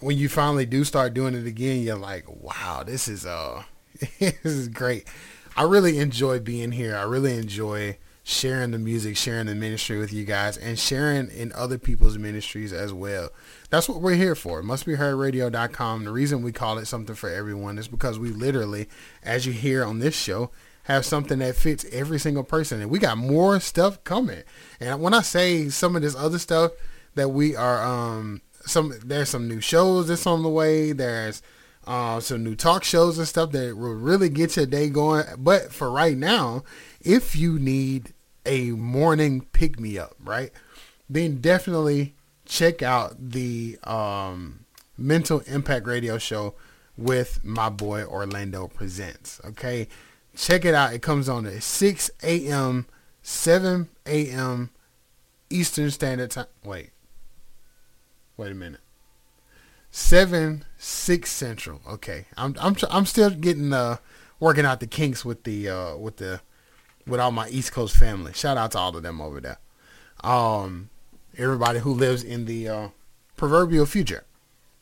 when you finally do start doing it again, you're like, wow, this is uh, (laughs) this is great. I really enjoy being here. I really enjoy sharing the music, sharing the ministry with you guys, and sharing in other people's ministries as well. That's what we're here for. MustBeHeardRadio.com. The reason we call it something for everyone is because we literally, as you hear on this show, have something that fits every single person. And we got more stuff coming. And when I say some of this other stuff that we are, um, some there's some new shows that's on the way. There's uh, some new talk shows and stuff that will really get your day going. But for right now, if you need a morning pick me up, right, then definitely check out the um, Mental Impact Radio Show with my boy Orlando Presents. Okay, check it out. It comes on at 6 a.m., 7 a.m. Eastern Standard Time. Wait, wait a minute. Seven six central. Okay, I'm I'm I'm still getting uh working out the kinks with the uh with the with all my East Coast family. Shout out to all of them over there. Um, everybody who lives in the uh, proverbial future,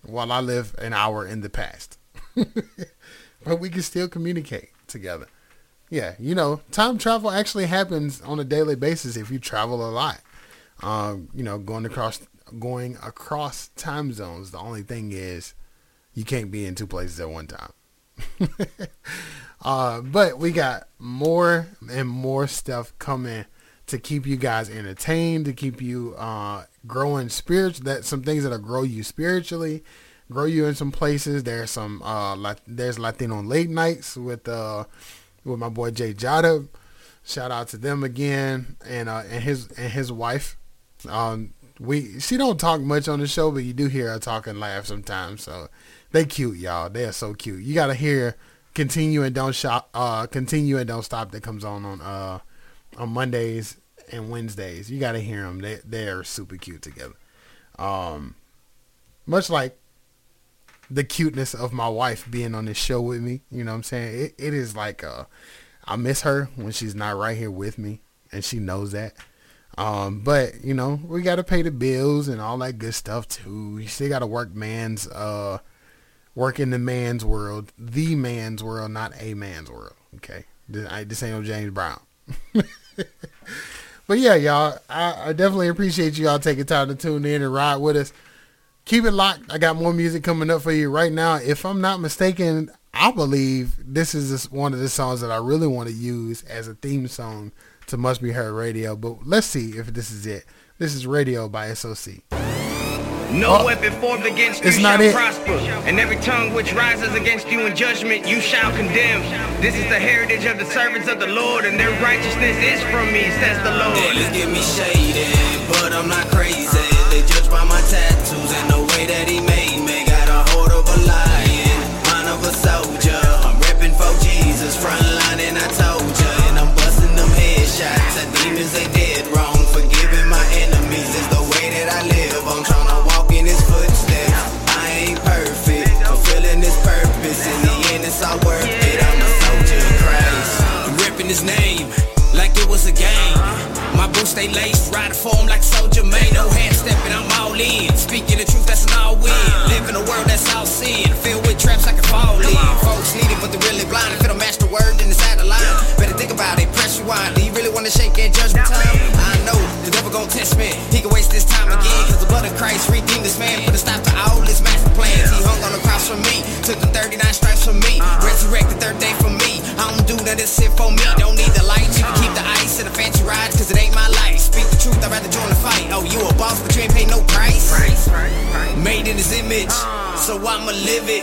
while I live an hour in the past. (laughs) but we can still communicate together. Yeah, you know, time travel actually happens on a daily basis if you travel a lot. Um, you know, going across going across time zones. The only thing is you can't be in two places at one time. (laughs) uh, but we got more and more stuff coming to keep you guys entertained, to keep you uh, growing spiritual. That some things that'll grow you spiritually, grow you in some places. There's some uh, there's Latino late nights with uh, with my boy Jay Jada. Shout out to them again and uh, and his and his wife. Um, we she don't talk much on the show, but you do hear her talk and laugh sometimes. So they cute, y'all. They are so cute. You gotta hear continue and don't shop. Uh, continue and don't stop. That comes on on uh on Mondays and Wednesdays. You gotta hear them. They they are super cute together. Um, much like the cuteness of my wife being on this show with me. You know what I'm saying? It, it is like uh, I miss her when she's not right here with me, and she knows that. Um, but you know, we gotta pay the bills and all that good stuff too. You still gotta work man's uh work in the man's world, the man's world, not a man's world. Okay. This, I, this ain't no James Brown. (laughs) but yeah, y'all, I, I definitely appreciate y'all taking time to tune in and ride with us. Keep it locked. I got more music coming up for you right now. If I'm not mistaken, I believe this is just one of the songs that I really want to use as a theme song to Must Be Heard Radio. But let's see if this is it. This is Radio by SOC. No Oh, weapon formed against it's you not shall it. prosper, and every tongue which rises against you in judgment you shall condemn. This is the heritage of the servants of the Lord, and their righteousness is from me, says the Lord. They look at me shady, eh, but I'm not crazy. They judge by my tattoos and the way that he made me. Got a heart of a lion, mind of a soldier. I'm repping for Jesus, front line, and I told ya. And I'm busting them headshots. The demons, they dead wrong. Forgiving my enemies is the way that I live. I'm tryna walk in his footsteps. I ain't perfect, fulfilling his purpose. In the end, it's all worth it. I'm a soldier of Christ. I'm ripping his name like it was a game. My boots stay laced, riding for him like soldier stepping, I'm all in. Speaking the truth, that's an all win. Live in a world that's all sin. Filled with traps I can fall in. Folks need it, but they're really blind. If it don't match the word, then it's out of line. Better think about it, press rewind. Do you really want to shake at judgment time? I know the devil gon' test me. He can waste this time again. Cause the blood of Christ redeemed this man. Put a stop to all his master plans. He hung on the cross for me. Took the 39 stripes from me. Resurrected third day for me. I don't do none of this shit for me. Don't need the lights. You can keep the ice and the fancy rides. Cause it ain't my life. Truth I'd rather join the fight. Oh, you a boss, but you ain't pay no price. Made in his image, uh. so I'ma live it.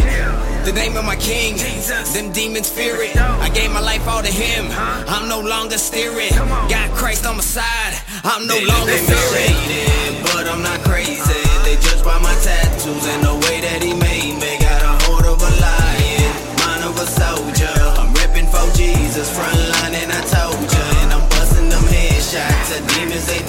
The name of my king, Jesus. them demons fear it. I gave my life all to him, I'm no longer steering. Got Christ on my side, I'm no longer fearing. But I'm not crazy. Uh-huh. They judge by my tattoos and the way that he made me. Got a hold of a lion, mind of a soldier. I'm repping for Jesus, front line, and I told ya. And I'm busting them headshots at demons they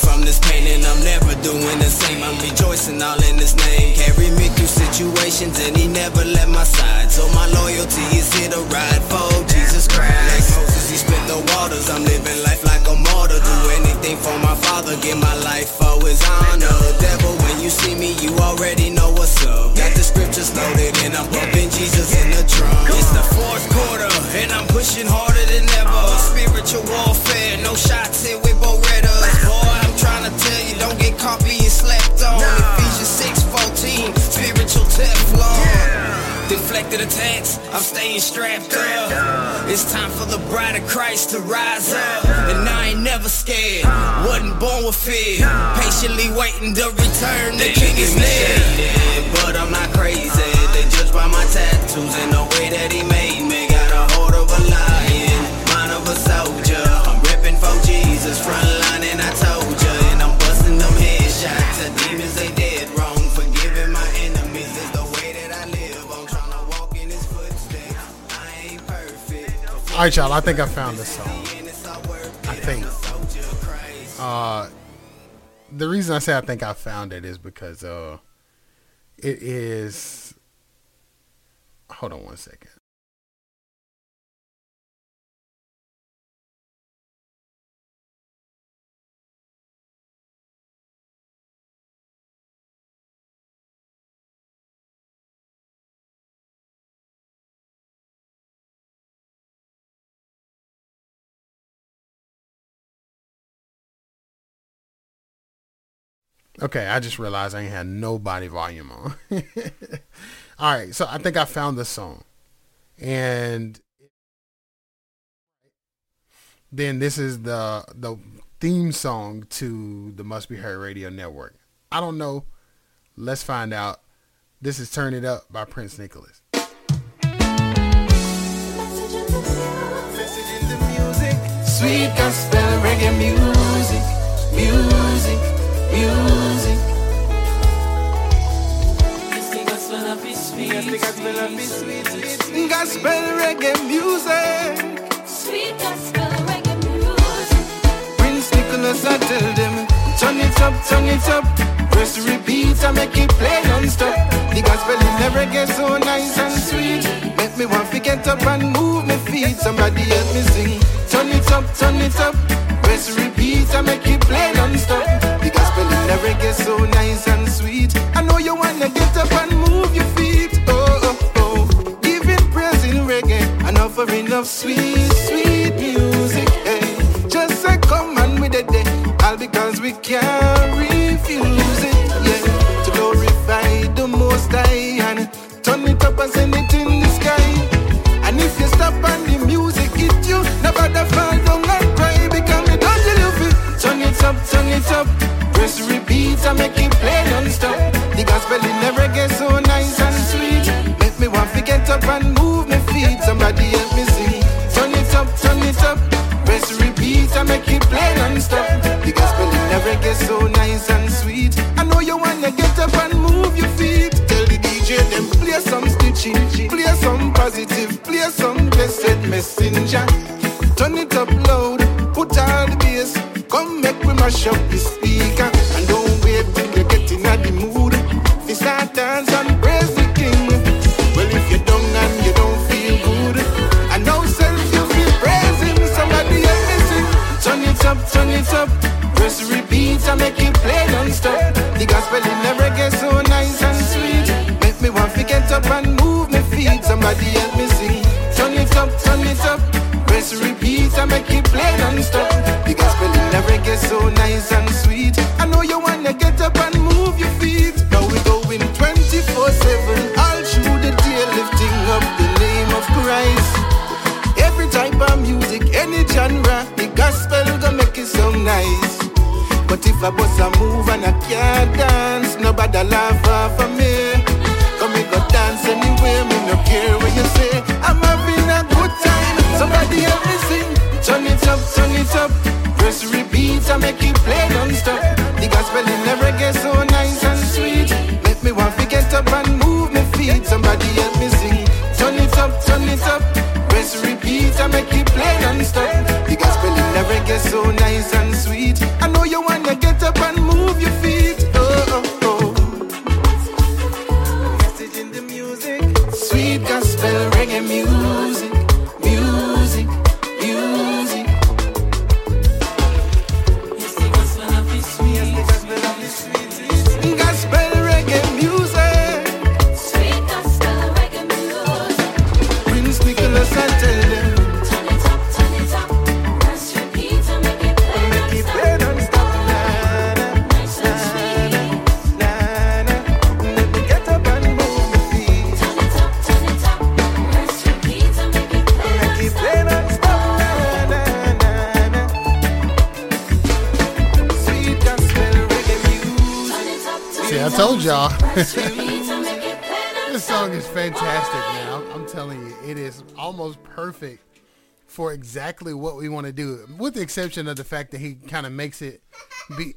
from this pain, and I'm never doing the same. I'm rejoicing all in his name. Carry me through situations, and he never left my side. So my loyalty is here to ride for Jesus Christ. Like Moses, he split the waters. I'm living life like a martyr. Do anything for my father, give my life for his honor. Devil, when you see me, you already know what's up. Got the scriptures loaded, and I'm bumping Jesus in the trunk. It's the fourth quarter, and I'm pushing harder than ever. Spiritual Attacks, I'm staying strapped up. It's time for the bride of Christ to rise up. And I ain't never scared, wasn't born with fear. Patiently waiting to return, the king is near. But I'm not crazy, they judge by my tattoos and the way that he made me. All right, y'all. I think I found this song. I think. Uh, the reason I say I think I found it is because uh, it is. Hold on one second. Okay, I just realized I ain't had nobody volume on. (laughs) All right, so I think I found the song. And then this is the the theme song to the Must Be Heard Radio Network. I don't know. Let's find out. This is Turn It Up by Prince Nicholas. Sweet gospel reggae music, music, music. Gospel love is sweet, sweet. Gospel reggae music. Sweet gospel reggae music. Prince Nicholas, I tell them, turn it up, turn it up. Press repeat and make it play non-stop. The gospel in the reggae so nice and sweet. Make me want to get up and move my feet. Somebody help me sing. Turn it up, turn it up. Press repeat and make it play non-stop. The gospel in the reggae so nice and sweet. I know you wanna get up and move your feet. Oh, oh, oh. Giving praise in reggae and offering of sweet, sweet music. Hey. Just say come on with it, day. all because we can't refuse it. Yeah, to glorify the Most High and turn it up and send it in the sky. And if you stop and the music hit you, nobody fall down and cry because me don't you fi turn it up, turn it up. Press repeat and make it play non-stop. The gospel in the reggae so nice and sweet. Make me want to get up and move my feet. Somebody help me sing. Turn it up, turn it up. Press repeat and make it play non-stop. The gospel in the reggae so nice and sweet. I know you wanna get up and move your feet. Tell the DJ them play some stitching, play some positive, play some blessed messenger. Turn it up loud, put all the bass. Come make we mash up the speaker. And praise the king. Well, if you're down and you don't feel good, I know self you. Somebody. Turn it up, turn it up. Press repeat and make it play non-stop. The gospel the so nice and sweet. Make me want to get up and move my feet. Somebody help me sing. Turn it up, turn it up. Press repeat and make it play non-stop. (laughs) this song is fantastic, man. I'm, I'm telling you, it is almost perfect for exactly what we want to do, with the exception of the fact that he kind of makes it be.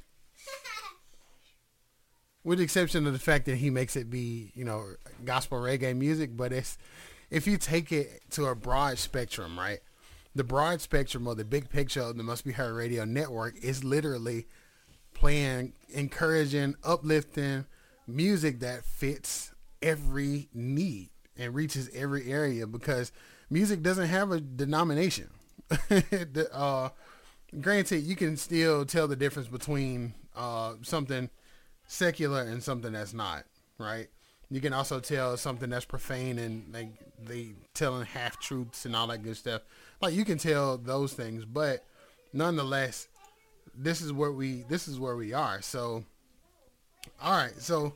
With the exception of the fact that he makes it be, you know, gospel reggae music, but it's if you take it to a broad spectrum, right? The broad spectrum or the big picture of the Must Be Heard Radio Network is literally playing encouraging, uplifting music that fits every need and reaches every area because music doesn't have a denomination. (laughs) Uh, granted, you can still tell the difference between uh, something secular and something that's not, right? You can also tell something that's profane and like they telling half truths and all that good stuff. Like you can tell those things, but nonetheless, this is where we this is where we are. So all right, so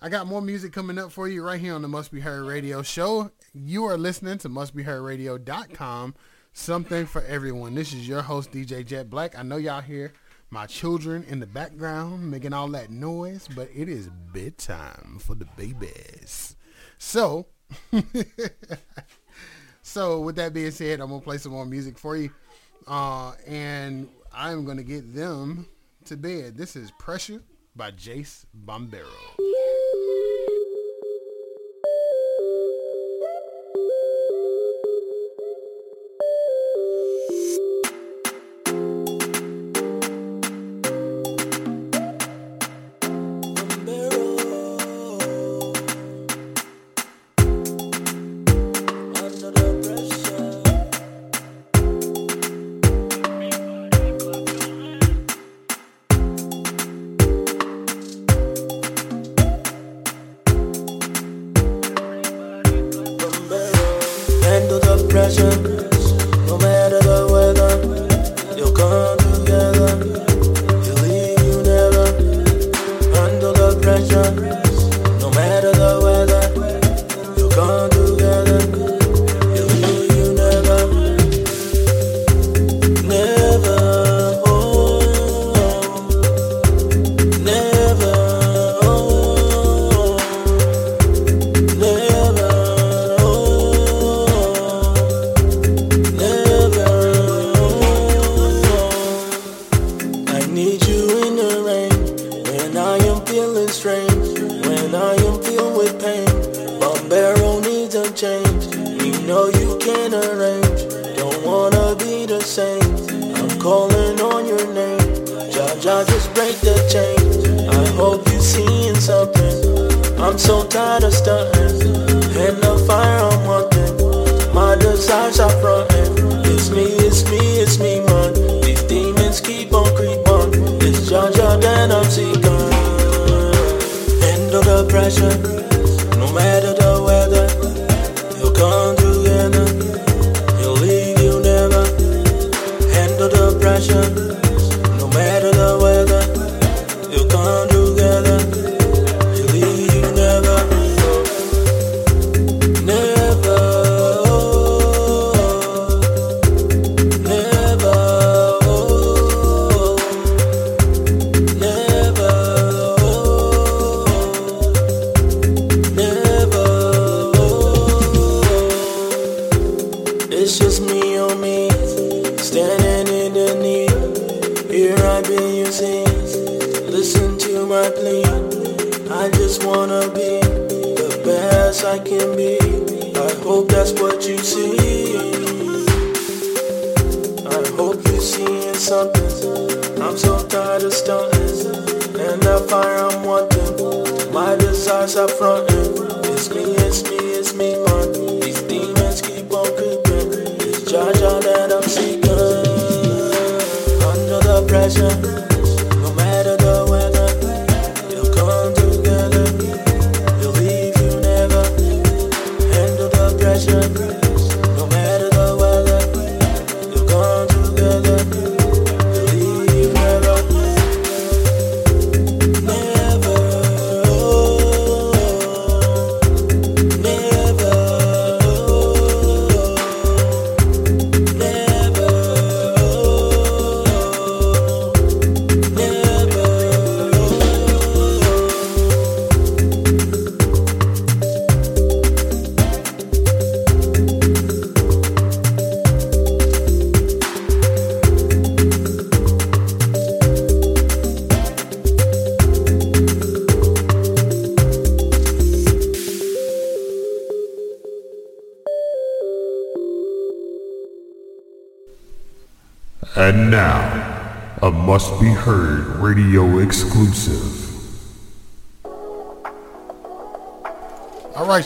I got more music coming up for you right here on the Must Be Heard Radio show. You are listening to mustbeheardradio.com. Something for everyone. This is your host DJ Jet Black. I know y'all hear my children in the background making all that noise, but it is bedtime for the babies. So, (laughs) so with that being said, I'm gonna play some more music for you, uh, and I'm gonna get them to bed. This is Pressure by Jace Bombero.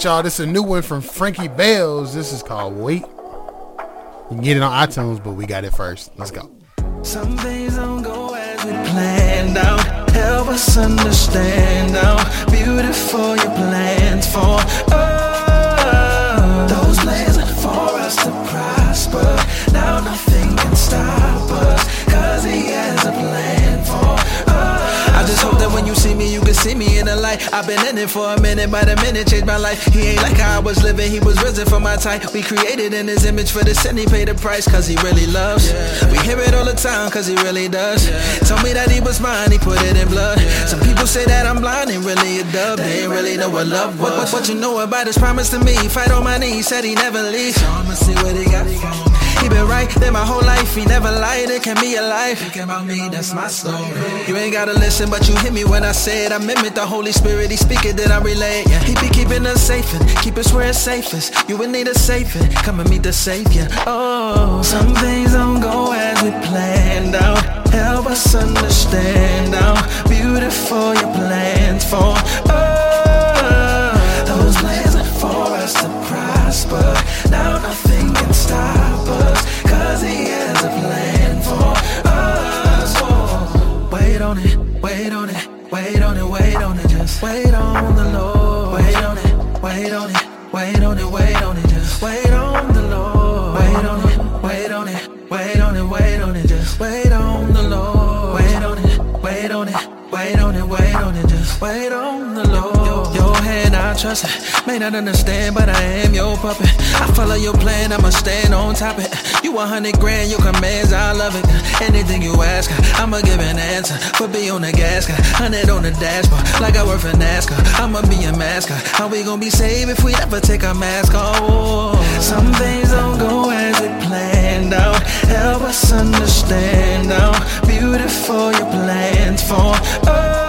Y'all. This is a new one from Frankie Bells. This is called Wait. You can get it on iTunes, but we got it first. Let's go. Some things don't go as we planned out. Help us understand how beautiful your plans for us. See me, you can see me in the light. I've been in it for a minute, by the minute changed my life. He ain't like how I was living, he was risen for my type. We created in his image for the sin, he paid the price, cause he really loves. We hear it all the time, cause he really does. Told me that he was mine, he put it in blood. Some people say that I'm blind, ain't really a dub. They ain't really know what love was. What, what, what you know about his promise to me? Fight on my knees, said he never leaves. So I'ma see what he got. He been right there my whole life, he never lied, it can be a life. Think about me, that's my story. You ain't gotta listen, but you hear me when I say it. I mimic the Holy Spirit, he speak it, then I relate. Yeah. He be keeping us safe and keep us where it's safest. You would need a and come and meet the Savior. Oh, some things don't go as we planned out. Help us understand how beautiful your plans for us. Those plans are for us to prosper. Now nothing can stop us, cause he has a plan for us. Oh, wait on it, wait on it, wait on it, wait on it, just wait on the Lord. Wait on it, wait on it, wait on it, wait on it, just wait on the Lord. Wait on it, wait on it, wait on it, wait on it, just wait on the Lord. Wait on it, wait on it, wait on it, wait on it, just wait on the Lord. I trust it. May not understand, but I am your puppet. I follow your plan, I'ma stand on top it. You hundred grand, your commands, I love it. Anything you ask, I'ma give an answer. Put me on the gas, hundred on the dashboard, like I work for NASCAR. I'ma be a mascot. How we gonna be saved if we never take our mask off? Some things don't go as we planned out. Help us understand how beautiful your plans for us.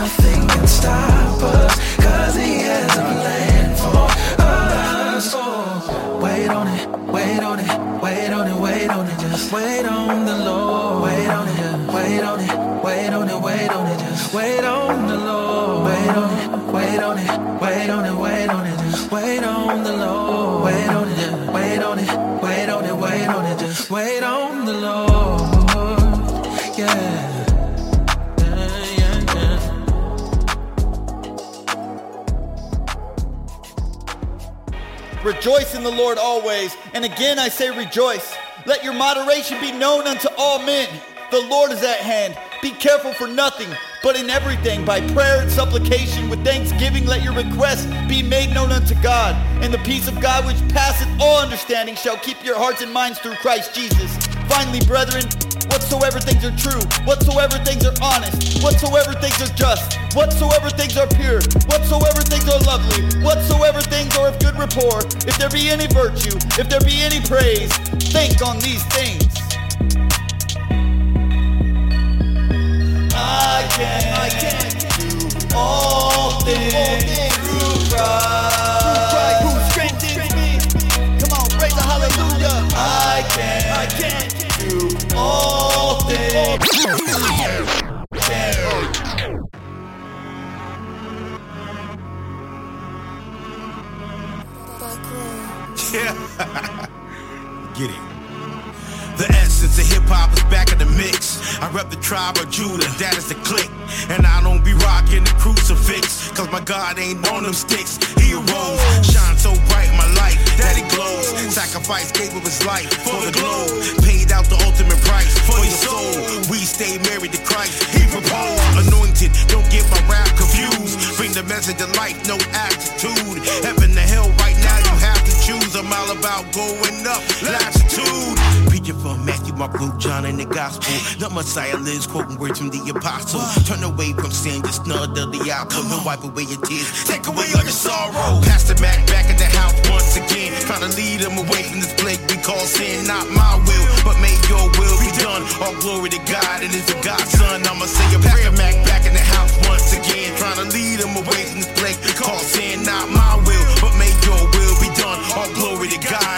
Nothing can stop us, cause he has a plan for us. Oh, wait on it, wait on it, wait on it, wait on it, just wait on the Lord. Wait on it, wait on it, wait on it, wait on it, just wait on the Lord. Wait on it, wait on it, wait on it, wait on it, just wait on the Lord. Wait on it, wait on it, wait on it, wait on it, just wait on the Lord. Rejoice in the Lord always. And again I say rejoice. Let your moderation be known unto all men. The Lord is at hand. Be careful for nothing, but in everything, by prayer and supplication, with thanksgiving, let your requests be made known unto God. And the peace of God which passeth all understanding shall keep your hearts and minds through Christ Jesus. Finally, brethren, whatsoever things are true, whatsoever things are honest, whatsoever things are just, whatsoever things are pure, whatsoever things are lovely, whatsoever things are of good rapport, if there be any virtue, if there be any praise, think on these things. I can, I can do all things through Christ, (laughs) Get it. The essence of hip hop is back in the mix. I rep the tribe of Judah, that is the click. And I don't be rocking the crucifix, cause my God ain't on them sticks. He arose, shine so bright my life that it glows. Sacrifice gave up his life for the globe. Paid out the ultimate price for your soul. We stay married to Christ. He proposed, anointed, don't get my rap confused. Bring the message of life, no attitude. Heaven I'm all about going up, latitude. Preaching from Matthew, Mark, Luke, John, and the Gospel. The Messiah lives, quoting words from the Apostle. Turn away from sin, just snuggle the outcome and wipe away your tears. Take away all your sorrow. Pastor Mac back in the house once again, trying to lead them away from this plague we call sin. Not my will, but may your will be done. All glory to God and His the God's Son. I'ma say a prayer. Mac back in the house once again, trying to lead them away from this plague we call sin. Not my will,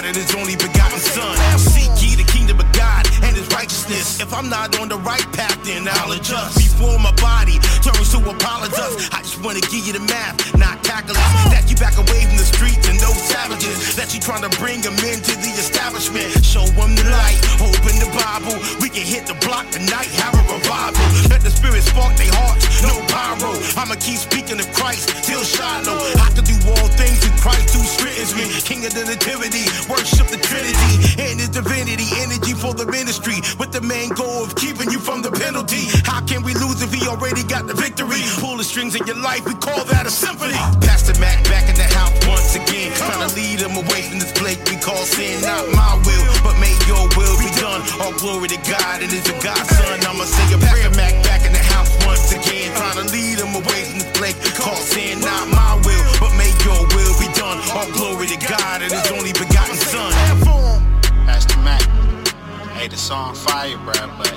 God and His only begotten Son. Seek ye the kingdom of God and His righteousness. If I'm not on the right path, then I'll adjust. Before my body turns to apologize, I just wanna give you the math, not calculus. That you back away from the streets and those savages. That you trying to bring them into the establishment. Show them the light, open the Bible. We can hit the block tonight, have a revival. Let the spirit spark their hearts, no pyro. I'ma keep speaking of Christ till Shiloh. I can do all things through Christ who strengthens me. King of the nativity, worship the Trinity and His divinity. Energy for the ministry with the main goal of keeping you from the penalty. How can we lose if He already got the victory? Pull the strings in your life, we call that a symphony. Pastor Mac back in the house once again, trying to lead them away from this plague we call sin. Not my will, but may your will be done. All glory to God and His God's Son. I'ma say a prayer. Mac back in the house once again, trying to lead them away from this plague we call sin. Not my will, but may your will be done. All glory to God and His only begotten Son. Pastor Mac. Hey, the song fire, bruh, but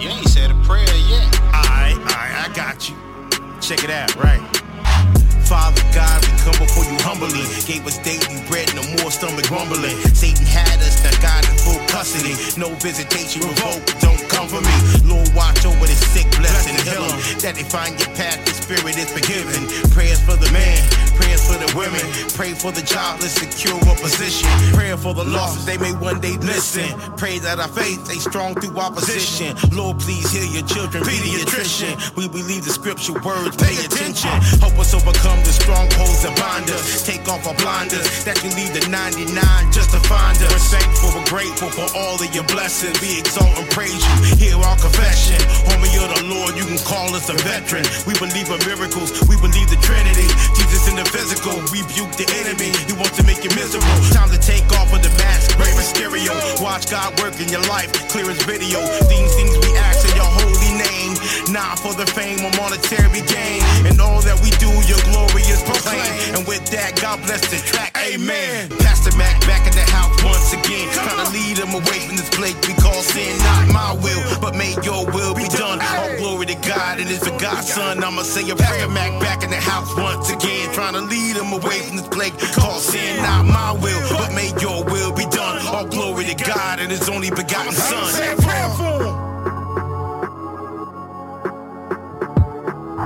you ain't said a prayer yet. Alright, alright, I got you. Check it out, right? Father God, we come before you humbly. Gave us daily bread, no more stomach grumbling. Satan had us, now God in full custody. No visitation, revoke, don't come for me. Lord, watch over the sick, bless and heal them. That they find your path, the spirit is forgiven. Prayers for the man, prayers for the women. Pray for the jobless, secure a position. Prayer for the lost, they may one day listen. Pray that our faith stay strong through opposition. Lord, please heal your children, pediatrician. We believe the scripture words, pay attention. Help us overcome the strongholds that bind us. Take off our blinders, that you leave the 99 just to find us. We're thankful, we're grateful for all of your blessings. We exalt and praise you. Hear our confession. Homie, you're the Lord, you can call us a veteran. We believe in miracles, we believe the Trinity. Jesus in the physical, rebuke the enemy. He wants to make you miserable. Time to take off of the mask, Rey Mysterio. Watch God work in your life, clear his video. These things we ask name. Not for the fame or monetary gain. And all that we do, your glory is proclaimed. And with that, God bless the track. Amen. Pastor Mac back in the house once again. Trying to lead them away from this plague we call sin. Not my will, but may your will be done. All glory to God and His the God's Son. I'ma say a prayer. Mac back in the house once again. Trying to lead them away from this plague we call sin. Not my will, but may your will be done. All glory to God and His only begotten Son.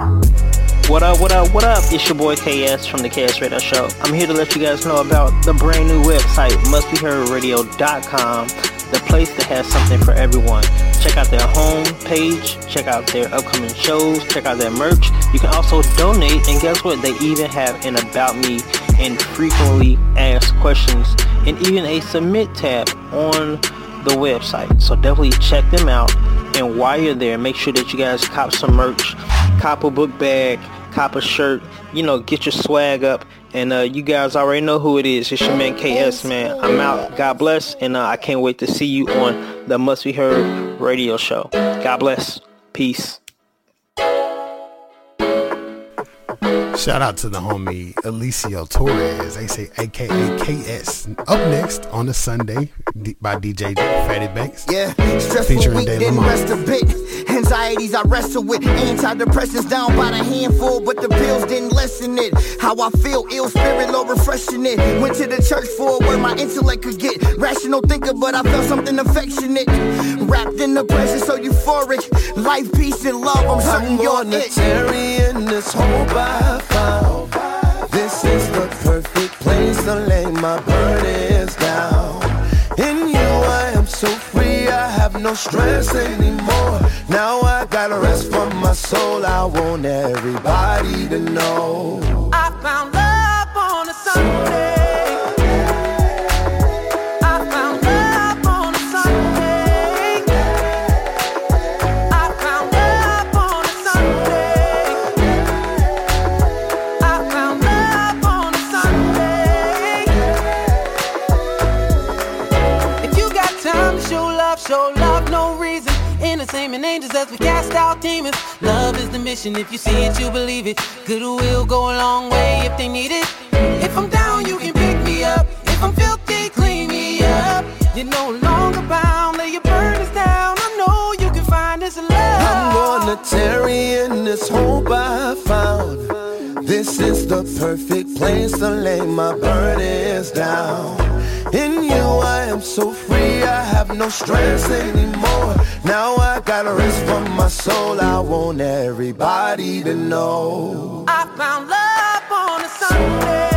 What up, what up, what up? It's your boy KS from the KS Radio Show. I'm here to let you guys know about the brand new website, mustbeheardradio.com, the place that has something for everyone. Check out their home page, check out their upcoming shows, check out their merch. You can also donate, and guess what? They even have an About Me and frequently asked questions, and even a submit tab on the website. So definitely check them out. And while you're there, make sure that you guys cop some merch, cop a book bag, cop a shirt, you know, get your swag up And uh, you guys already know who it is. It's your man KS, man. I'm out. God bless. And uh, I can't wait to see you on the Must Be Heard radio show. God bless. Peace. Shout out to the homie Alicio Torres, they say AKA KS. Up next on the Sunday D- by DJ Fatty Banks. Yeah, stressful Featuring week, Dave didn't rest a bit. Anxieties I wrestle with, antidepressants down by the handful, but the pills didn't lessen it. How I feel, ill spirit, low refreshing it. Went to the church for where my intellect could get rational thinker, but I felt something affectionate. Wrapped in the pressure, so euphoric. Life, peace, and love. I'm certain I'm you're gonna it. This hope I found. This is the perfect place to lay my burdens down. In you, I am so free, I have no stress anymore. Now I gotta rest from my soul, I want everybody to know. I found love on a Sunday. Entertainment angels as we cast out demons. Love is the mission. If you see it, you believe it. Goodwill go a long way if they need it. If I'm down, you can pick me up. If I'm filthy, clean me up. You're no longer bound. Lay your burdens down. I know you can find this love. I'm gonna tarry in this hope I found. This is the perfect place to lay my burdens down. In you, I am so free, I have no stress anymore. Now I gotta rest from my soul, I want everybody to know. I found love on a Sunday.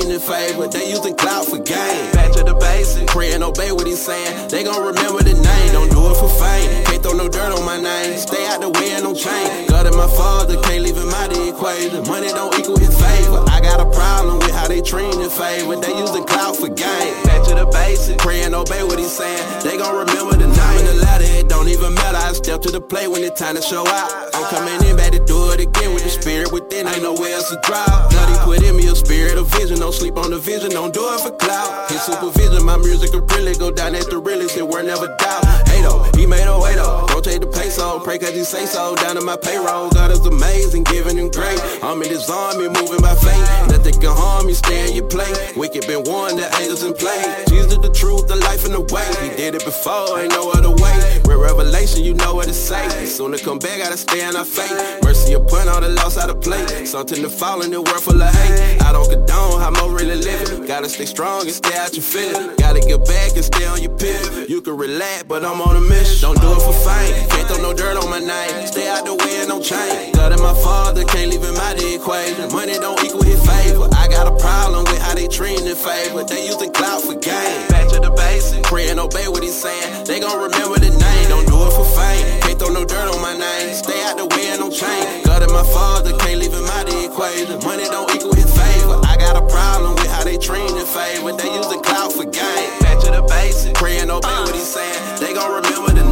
They in favor. They using clout for gain. The basics. Pray and obey what he's saying. They gon' remember the name. Don't do it for fame. Can't throw no dirt on my name. Stay out the way and no chain. God and my father can't leave him out the equation. Money don't equal his favor. I got a problem with how they treating in favor. They using clout for gain. Back to the basics. Pray and obey what he's saying. They gon' remember the name. In the ladder, it don't even matter. I step to the plate when it's time to show out. I'm coming in back to do it again with the spirit within. Ain't nowhere else to drive. God, he put in me a spirit of vision. Don't sleep on the vision. Don't do it for clout. His supervision, my music will really go down at the realest. It word never doubt. Though, he made a way though. Rotate the peso. Pray cause he say so. Down to my payroll. God is amazing, giving him great. I'm in this army, moving by faith. Nothing can harm me, stay in your place. Wicked been warned, the angels in play. Jesus the truth, the life, and the way. He did it before, ain't no other way. With revelation, you know what to say. Soon to come back, gotta stay on our faith. Mercy upon all the lost out of play. Something to fall in the world full of hate. I don't condone how more really living. Gotta stay strong and stay out your feeling. Gotta get back and stay on your pivot. You can relax, but I'm on a mission. Don't do it for fame. Can't throw no dirt on my name. Stay out the way and no chain. God and my father can't leave him out the equation. Money don't equal his favor. I got a problem with how they treating in favor. They using clout for gain. Back to the basics. Pray and obey what he's saying. They gon' remember the name. Don't do it for fame. Can't throw no dirt on my name. Stay out the way and no chain. God and my father can't leave him out the equation. Money don't equal his favor. I got a problem with how they treating in favor. They using clout for gain. The basics. Pray obey what he's saying. They gon' remember the.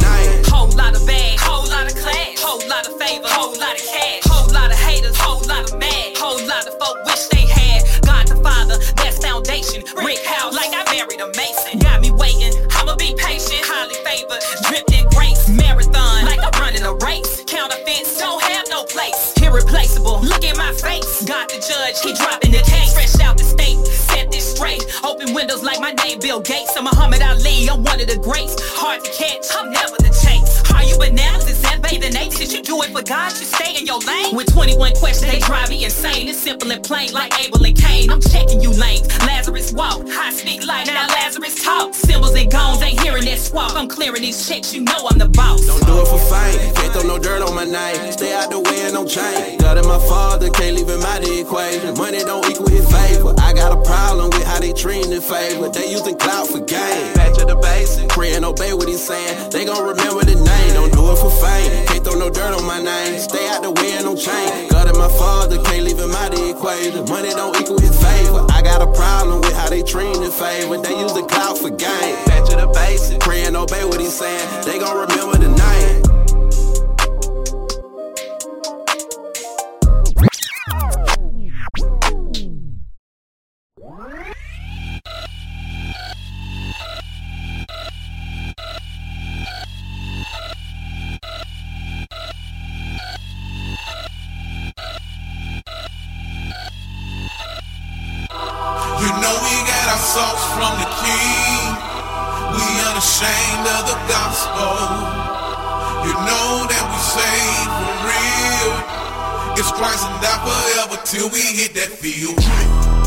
Whole lot of bags, whole lot of class, whole lot of favor, whole lot of cash, whole lot of haters, whole lot of mad, whole lot of folk wish they had God the Father, that's foundation. Brick house, like I married a Mason. Got me waiting, I'ma be patient, highly favored, dripped in grace, marathon, like I'm running a race. Counterfeits don't have no place, irreplaceable. Look at my face, God the judge, he dropping the case, fresh out the state, set this straight. Windows like my name, Bill Gates. I'm Muhammad Ali, I'm one of the greats. Hard to catch, I'm never the chase. Are you bananas? Is that bathing apes? Did you do it for God? You stay in your lane. With 21 questions, they drive me insane. It's simple and plain, like Abel and Cain. I'm checking you lanes. Lazarus walk, I speak life. Now Lazarus talk. Symbols and goons ain't hearing that swap. I'm clearing these checks, you know I'm the boss. Don't do it for fame. Can't throw no dirt on my name. Stay out the way and no chain. God and my father can't leave him out the equation. Money don't equal his favor. I got a problem with how they treating in favor. They using clout for gain. Back to the basics. Pray and obey what he's saying. They gon' remember the name. Don't do it for fame. Can't throw no dirt on my name. Stay out the way and no chain. God and my father can't leave him out the equation. Money don't equal his favor. I got a problem with how they treating in favor. They using clout for gain. Back to the basics. Pray and obey what he's saying. They gon' remember the name. You know we got our sauce from the king. We unashamed of the gospel. You know that we saved for real. It's Christ and die forever till we hit that field.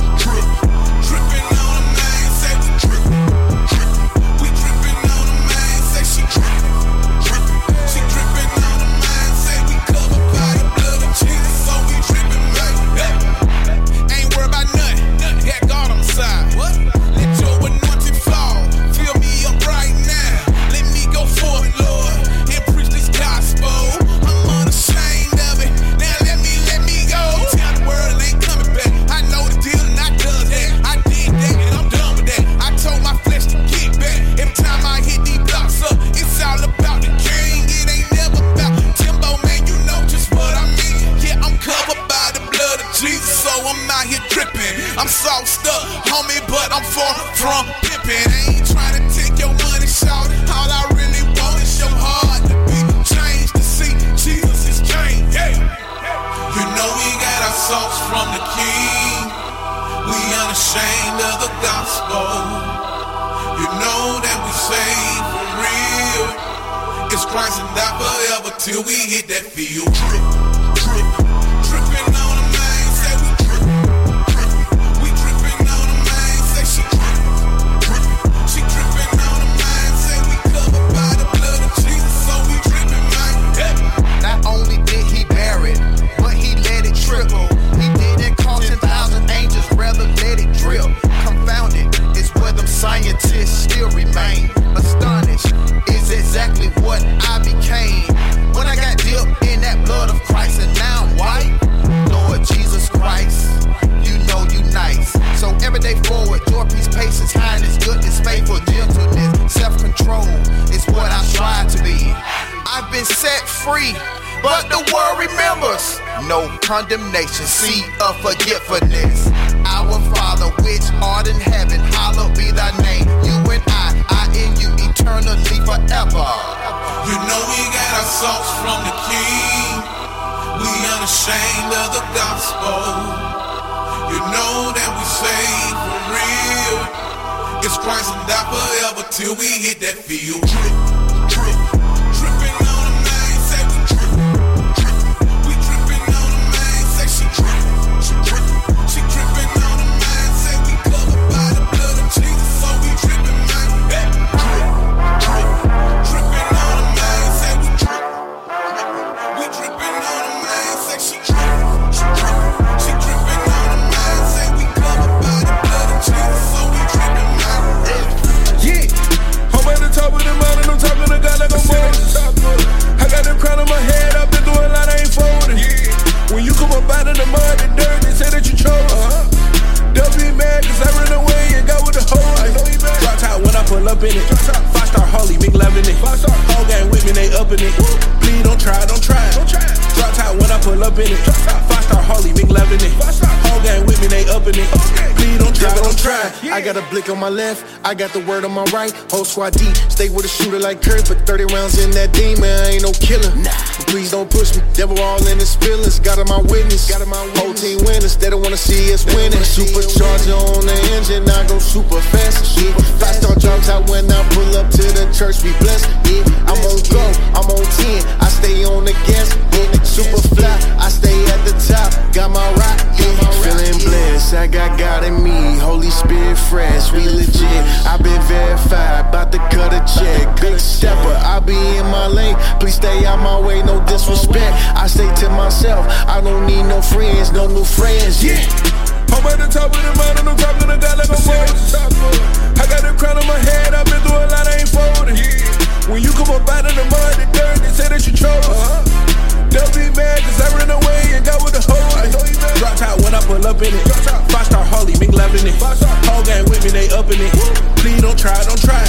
up in it. Five star Harley, McLevin it. Whole gang with me, they up in it. Please don't try, don't try.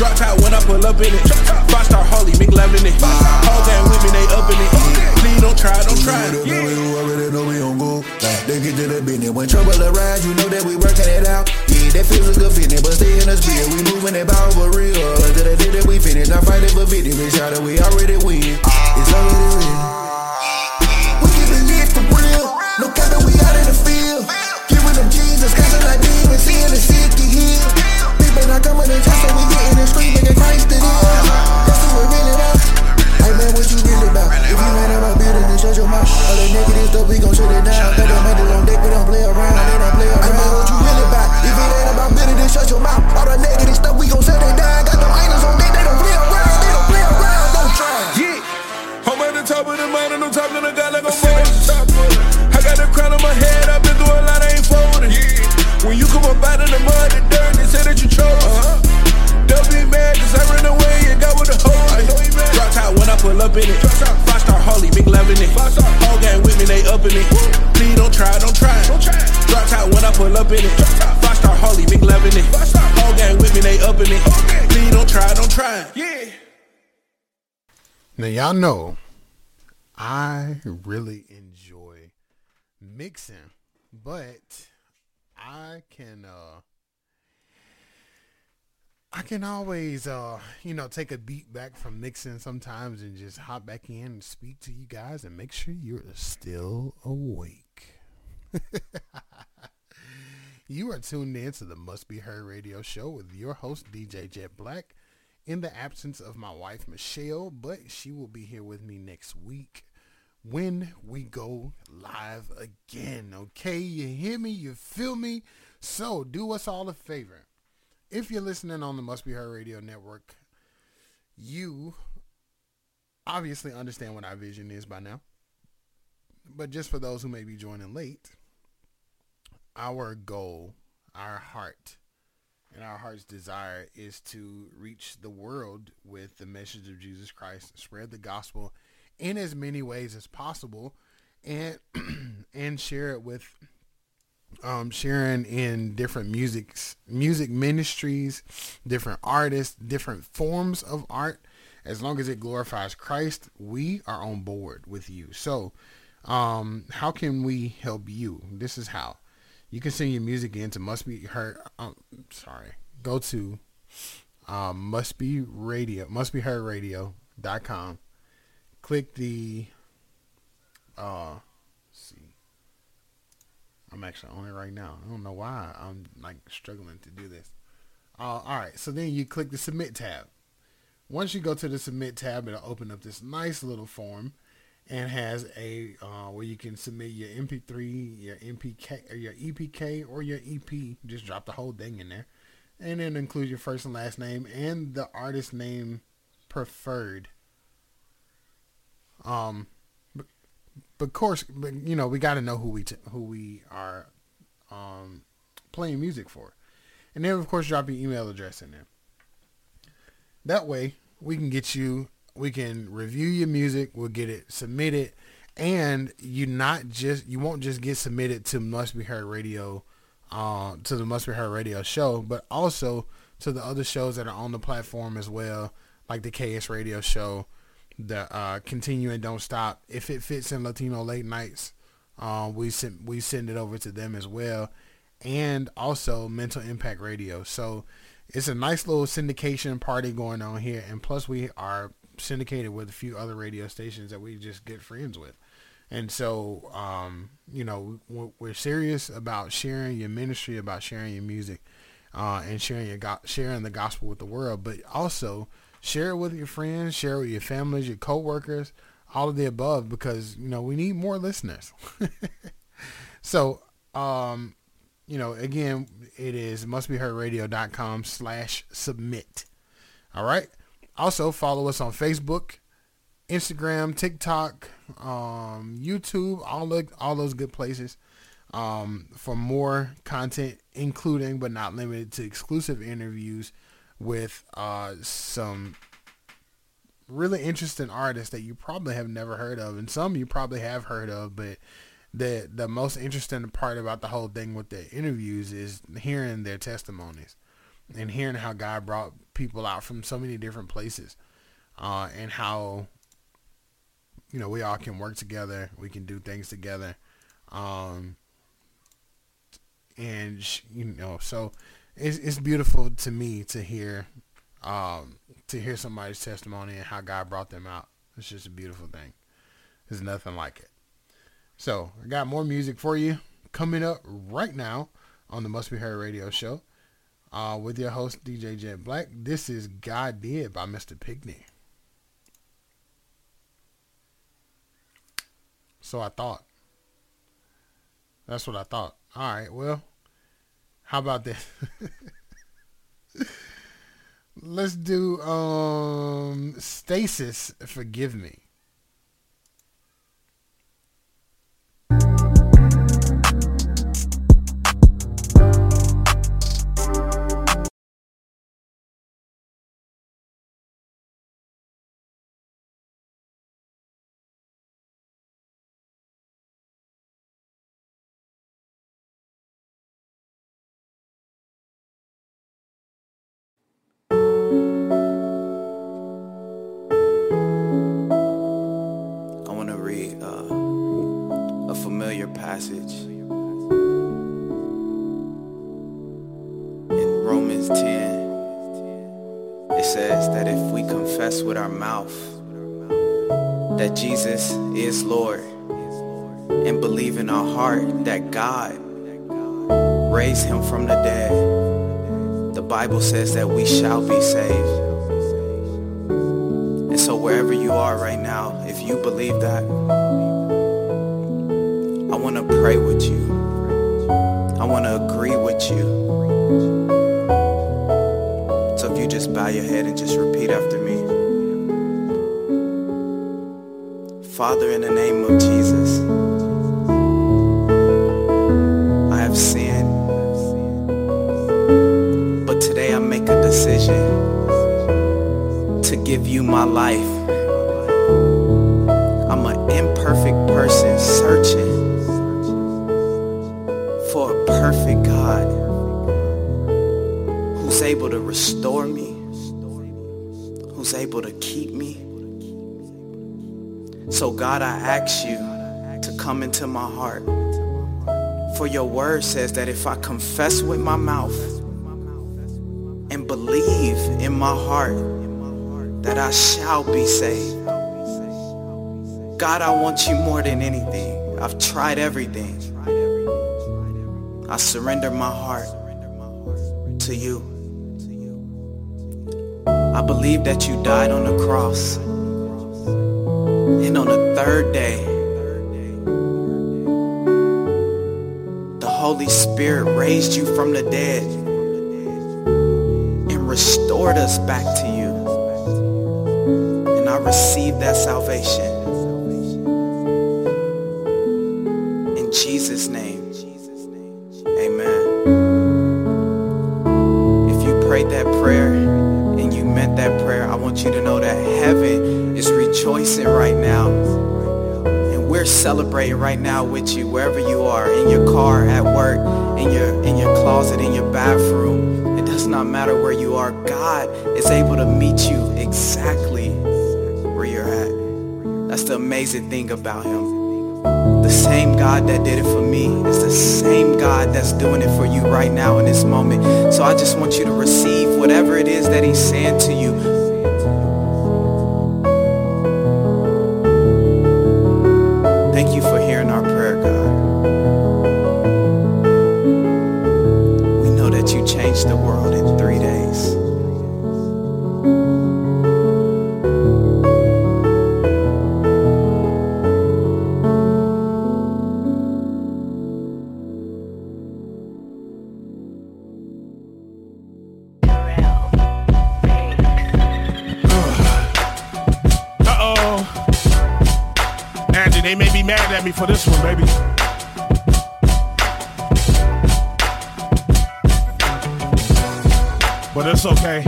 Drop out when I pull up in it. Five star Harley, McLevin it. Whole gang with me, they up in it. Please don't try, don't try. They get to the business. When trouble arrives, you know that we working it out. Yeah, that feels a good feeling, but stay in the spirit. We moving it power for real. Until the day that we finish, not fighting for victory. Shout out, we already win. It's already real. y'all know I really enjoy mixing, but I can uh I can always uh you know take a beat back from mixing sometimes and just hop back in and speak to you guys and make sure you're still awake. (laughs) you are tuned in to the Must Be Heard Radio Show with your host DJ Jet Black in the absence of my wife, Michelle, but she will be here with me next week when we go live again. Okay, you hear me? You feel me? So do us all a favor. If you're listening on the Must Be Heard Radio Network, you obviously understand what our vision is by now. But just for those who may be joining late, our goal, our heart, and our heart's desire is to reach the world with the message of Jesus Christ, spread the gospel in as many ways as possible, and (clears throat) and share it with um, sharing in different music music ministries, different artists, different forms of art. As long as it glorifies Christ, we are on board with you. So, um, how can we help you? This is how. You can send your music in to Must Be Heard. Um, sorry. Go to um, Must Be Radio, Must Be Heard Radio.com. Click the, uh, see. I'm actually on it right now. I don't know why I'm like struggling to do this. Uh, all right. So then you click the submit tab. Once you go to the submit tab, it'll open up this nice little form and has a uh, where you can submit your MP3, your MPK, or your EPK, or your EP. Just drop the whole thing in there, and then include your first and last name and the artist name preferred. Um, but, of course, but you know we got to know who we t- who we are um playing music for, and then of course drop your email address in there. That way we can get you we can review your music, we'll get it submitted, and you not just you won't just get submitted to Must Be Heard Radio, uh, to the Must Be Heard Radio show, but also to the other shows that are on the platform as well, like the KS Radio show, the uh, Continue and Don't Stop. If it fits in Latino late nights, uh, we send we send it over to them as well, and also Mental Impact Radio. So it's a nice little syndication party going on here, and plus we are syndicated with a few other radio stations that we just get friends with. And so, um, you know, we're serious about sharing your ministry, about sharing your music, uh, and sharing your go- sharing the gospel with the world. But also share it with your friends, share it with your families, your coworkers, all of the above, because you know we need more listeners. (laughs) so, um, you know, again, it is mustbeheardradio.com slash submit. All right. Also, follow us on Facebook, Instagram, TikTok, um, YouTube, all the, all those good places um, for more content, including but not limited to exclusive interviews with uh, some really interesting artists that you probably have never heard of, and some you probably have heard of, but the the most interesting part about the whole thing with the interviews is hearing their testimonies and hearing how God brought people out from so many different places, uh, and how you know we all can work together, we can do things together, um, and you know, so it's it's beautiful to me to hear um, to hear somebody's testimony and how God brought them out. It's just a beautiful thing. There's nothing like it. So I got more music for you coming up right now on the Must Be Heard Radio Show uh, with your host DJ Jet Black. This is God Did by Mr. Pinkney. So I thought. That's what I thought. All right, well, how about this? (laughs) Let's do um Stasis Forgive Me. Mouth that Jesus is Lord and believe in our heart that God raised him from the dead, the Bible says that we shall be saved. And so wherever you are right now, if you believe that, I want to pray with you. I want to agree with you. So if you just bow your head and just repeat after me. Father, in the name of Jesus, I have sinned. But today I make a decision to give you my life. I'm an imperfect person searching for a perfect God who's able to restore me, who's able to keep me. So God, I ask you to come into my heart. For your word says that if I confess with my mouth and believe in my heart that I shall be saved. God, I want you more than anything. I've tried everything. I surrender my heart to you. I believe that you died on the cross. And on the third day, the Holy Spirit raised you from the dead and restored us back to you. And I received that salvation. In Jesus' name, rejoicing right now. And we're celebrating right now with you, wherever you are, in your car, at work, in your, in your closet, in your bathroom. It does not matter where you are. God is able to meet you exactly where you're at. That's the amazing thing about him. The same God that did it for me is the same God that's doing it for you right now in this moment. So I just want you to receive whatever it is that he's saying to you. For this one, baby. But it's okay.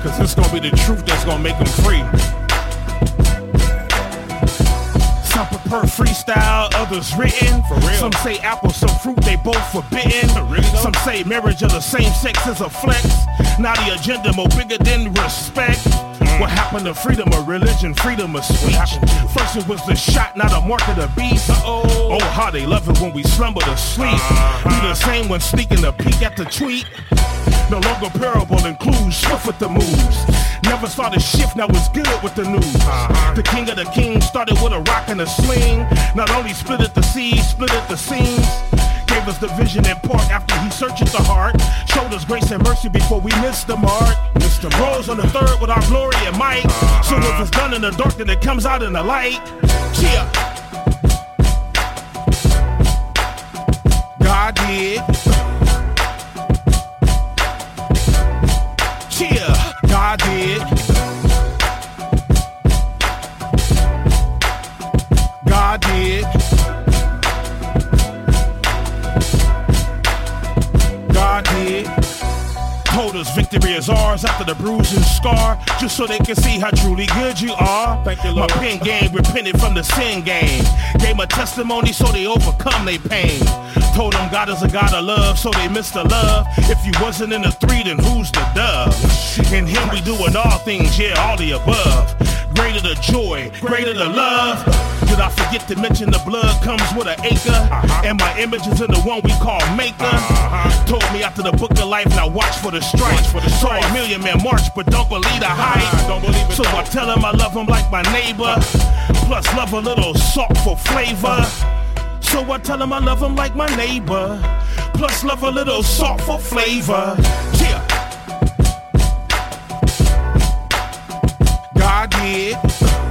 Cause it's gonna be the truth that's gonna make them free. Some prefer freestyle, others written. For real. Some say apple, some fruit, they both forbidden. Some say marriage of the same sex is a flex. Now the agenda more bigger than respect. What happened to freedom of religion, freedom of speech? First it was the shot, not a mark of the beast. Oh, how they love it when we slumber to sleep. Uh-huh. Be the same when sneaking a peek at the tweet. No longer parable includes swift with the moves. Never saw the shift, now it's good with the news. Uh-huh. The king of the kings started with a rock and a sling. Not only split at the seas, split at the seams. Gave us the vision in part after he searched the heart. Showed us grace and mercy before we missed the mark. Mr. Rose on the third with our glory and might. Uh-huh. So if it's done in the dark, then it comes out in the light. Yeah. God did. Us victory is ours after the bruise and scar, just so they can see how truly good you are. Thank you, My pen game repented from the sin game. Gave a testimony so they overcome their pain. Told them God is a God of love, so they missed the love. If you wasn't in the three, then who's the dove? In him we doing all things, yeah, all the above. Greater the joy, greater the love. Did I forget to mention the blood comes with an acre? Uh-huh. And my image is in the one we call maker. Uh-huh. Told me after the book of life, now watch for the strife. Saw a million men march, but don't believe the hype. Don't believe it. So I tell him I love him like my neighbor. Plus love a little salt for flavor. So I tell him I love him like my neighbor. Plus love a little salt for flavor. Yeah. God did. Yeah,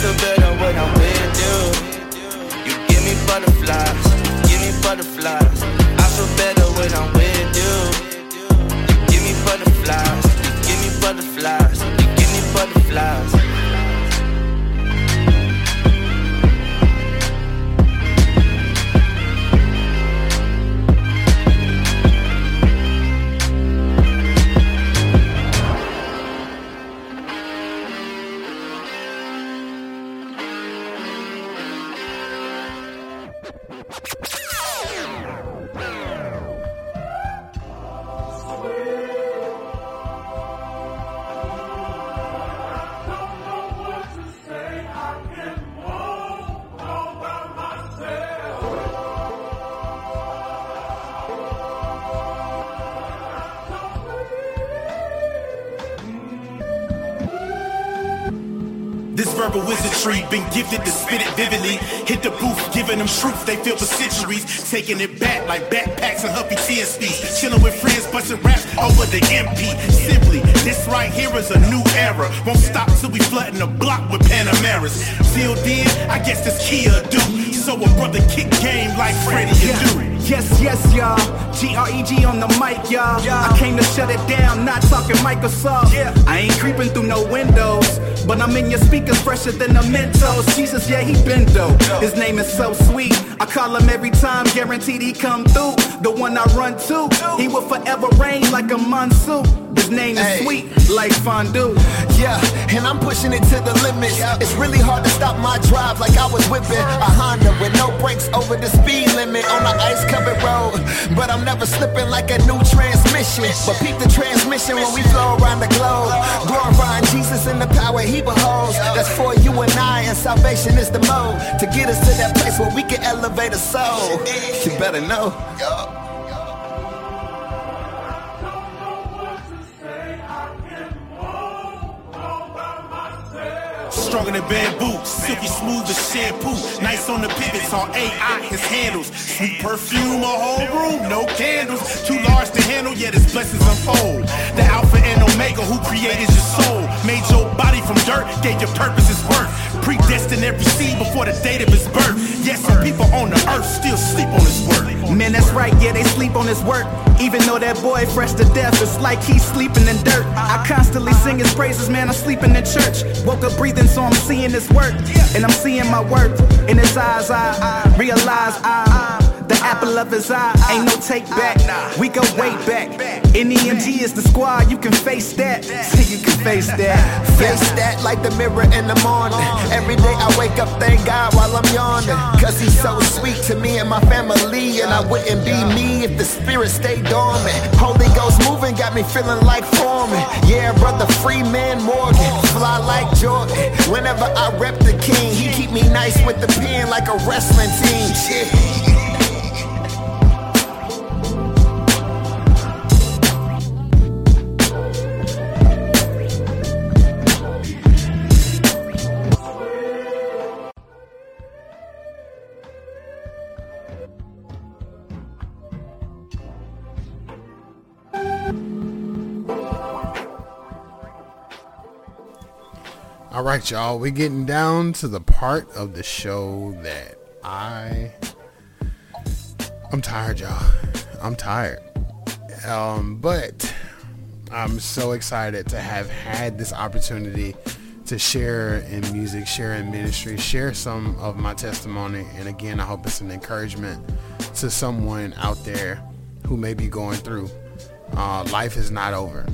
I feel better when I'm with you. You give me butterflies, give me butterflies. I feel better when I'm with you. You give me butterflies, you give me butterflies, you give me butterflies. They feel for centuries. Taking it back like backpacks and huffy TSBs. Chilling with friends, busting raps over the MP. Simply, this right here is a new era. Won't stop till we flooding the block with Panameras. Till then, I guess this Kia do. So a brother kick game like Freddie and do. Yes, yes, y'all. G-R-E-G on the mic, y'all. I came to shut it down, not talking Microsoft. I ain't creeping through no windows, but I'm in your speakers fresher than the Mentos. Jesus, yeah, he been dope. His name is so sweet. I call him every time, guaranteed he come through. The one I run to, he will forever reign like a monsoon. His name is sweet, like fondue. Yeah, and I'm pushing it to the limits. It's really hard to stop my drive like I was whipping a Honda with no brakes over the speed limit on the ice covered road. But I'm never slipping like a new transmission. But peep the transmission when we flow around the globe. Glorifying Jesus in the power he beholds. That's for you and I, and salvation is the mode to get us to that place where we can elevate a soul. You better know. Stronger than bamboo, silky smooth as shampoo. Nice on the pivots, on AI, his handles. Sweet perfume, a whole room, no candles. Too large to handle, yet his blessings unfold. The Alpha and Omega, who created your soul. Made your body from dirt, gave your purpose its worth. Predestined every seed before the date of his birth. Yet some people on the earth still sleep on his word. Man, that's right, yeah, they sleep on his work. Even though that boy fresh to death, it's like he's sleeping in dirt. I constantly sing his praises, man, I'm sleeping in church. Woke up breathing, so I'm seeing his work. And I'm seeing my worth. In his eyes, I realize I'm the apple of his eye. Ain't no take back, we go way back. NEMG is the squad, you can face that. See, (laughs) you can face that. Face that like the mirror in the morning. Every day I wake up, thank God while I'm yawning. Cause he's so sweet to me and my family. And I wouldn't be me if the spirit stayed dormant. Holy Ghost moving got me feeling like Foreman. Yeah, brother free man Morgan. Fly like Jordan. Whenever I rep the king, he keep me nice with the pen like a wrestling team. Shit. Right, y'all. We're getting down to the part of the show that I I'm tired, y'all. I'm tired. Um, but I'm so excited to have had this opportunity to share in music, share in ministry, share some of my testimony. And again, I hope it's an encouragement to someone out there who may be going through. Uh, life is not over.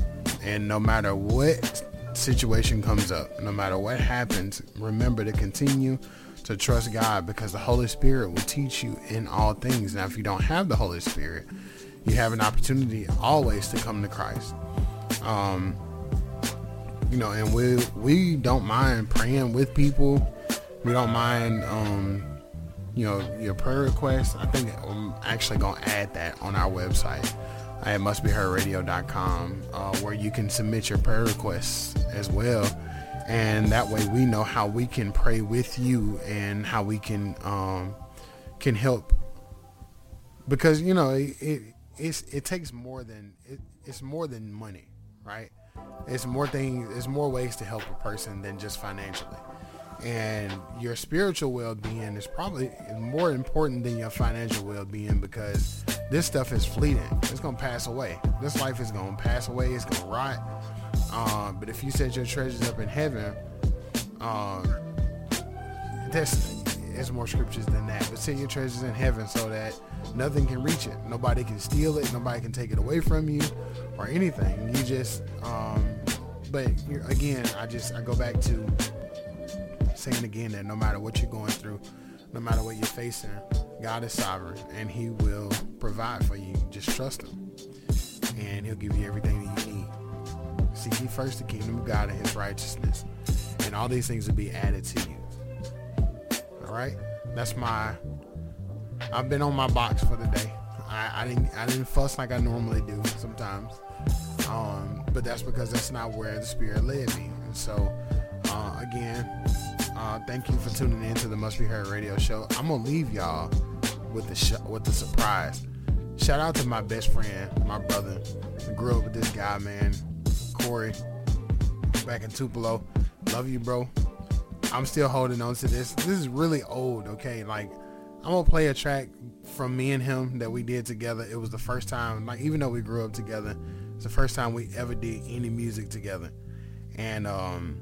And no matter what situation comes up, no matter what happens, remember to continue to trust God because the Holy Spirit will teach you in all things. Now, if you don't have the Holy Spirit, you have an opportunity always to come to Christ. Um, you know, and we we don't mind praying with people. We don't mind, um, you know, your prayer requests. I think I'm actually gonna add that on our website at mustbeheardradio.com uh, where you can submit your prayer requests as well. And that way we know how we can pray with you and how we can um, can help. Because you know it, it it takes more than it, it's more than money right? It's more things it's more ways to help a person than just financially and your spiritual well-being is probably more important than your financial well-being because this stuff is fleeting. It's gonna pass away. This life is gonna pass away. It's gonna rot. Um, but if you set your treasures up in heaven um, there's there's more scriptures than that. But set your treasures in heaven so that nothing can reach it. Nobody can steal it. Nobody can take it away from you or anything. You just um, but again i just i go back to saying again that no matter what you're going through, no matter what you're facing, God is sovereign and he will provide for you. Just trust him. And he'll give you everything that you need. Seek ye first the kingdom of God and his righteousness. And all these things will be added to you. All right? That's my I've been on my box for the day. I, I didn't I didn't fuss like I normally do sometimes. Um, but that's because that's not where the spirit led me. And so uh, again, uh, thank you for tuning in to the Must Be Heard Radio Show. I'm gonna leave y'all with the sh- with the surprise. Shout out to my best friend, my brother. I grew up with this guy, man, Corey, back in Tupelo. Love you, bro. I'm still holding on to this. This is really old, okay? Like, I'm gonna play a track from me and him that we did together. It was the first time, like, even though we grew up together, it's the first time we ever did any music together. And um,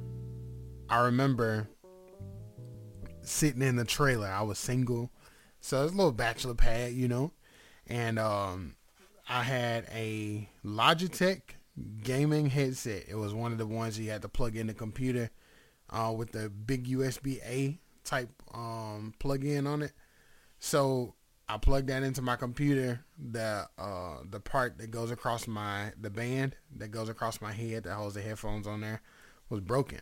I remember sitting in the trailer. I was single, so it's a little bachelor pad, you know. And um, I had a Logitech gaming headset. It was one of the ones you had to plug in the computer uh, with the big USB A type um, plug in on it. So I plugged that into my computer. The uh, the part that goes across my the band that goes across my head that holds the headphones on there was broken,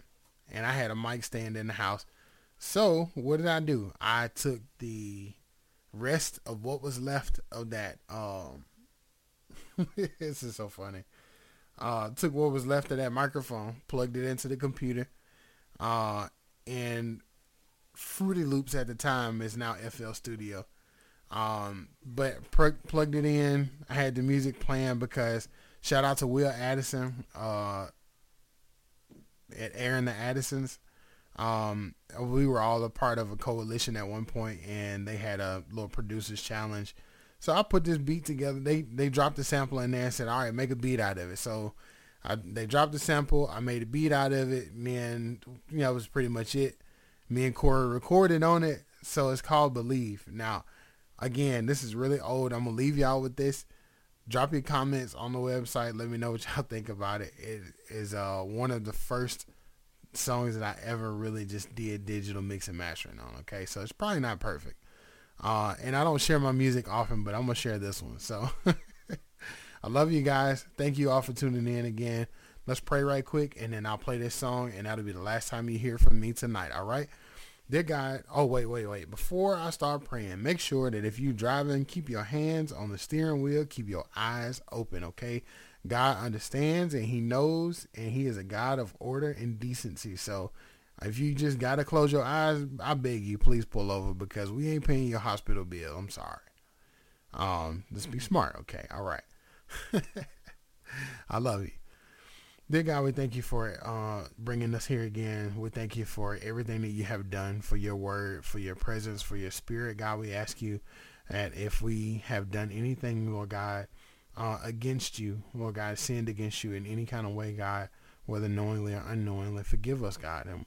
and I had a mic stand in the house. So what did I do? I took the rest of what was left of that. Um, (laughs) this is so funny. Uh, took what was left of that microphone, plugged it into the computer, uh, and Fruity Loops at the time is now FL Studio. Um, but pr- plugged it in. I had the music playing because shout out to Will Addison uh, at Aaron the Addisons. Um, we were all a part of a coalition at one point, and they had a little producers challenge. So I put this beat together. They they dropped the sample in there and said, "All right, make a beat out of it." So I, they dropped the sample. I made a beat out of it. Me and you know, it was pretty much it. Me and Corey recorded on it. So it's called Believe. Now, again, this is really old. I'm gonna leave y'all with this. Drop your comments on the website. Let me know what y'all (laughs) think about it. It is uh, one of the first songs that I ever really just did digital mix and mastering on. Okay, so it's probably not perfect. Uh, and I don't share my music often, but I'm gonna share this one. So (laughs) I love you guys. Thank you all for tuning in again. Let's pray right quick, and then I'll play this song, and that'll be the last time you hear from me tonight. All right. Dear God, oh wait, wait, wait. Before I start praying, make sure that if you're driving, keep your hands on the steering wheel, keep your eyes open, okay? God understands and he knows and he is a God of order and decency. So if you just gotta close your eyes, I beg you, please pull over because we ain't paying your hospital bill. I'm sorry. Um, just be smart, okay? All right. (laughs) I love you. Dear God, we thank you for uh, bringing us here again. We thank you for everything that you have done, for your word, for your presence, for your spirit. God, we ask you that if we have done anything, Lord God, uh, against you, Lord God, sinned against you in any kind of way, God, whether knowingly or unknowingly, forgive us, God. And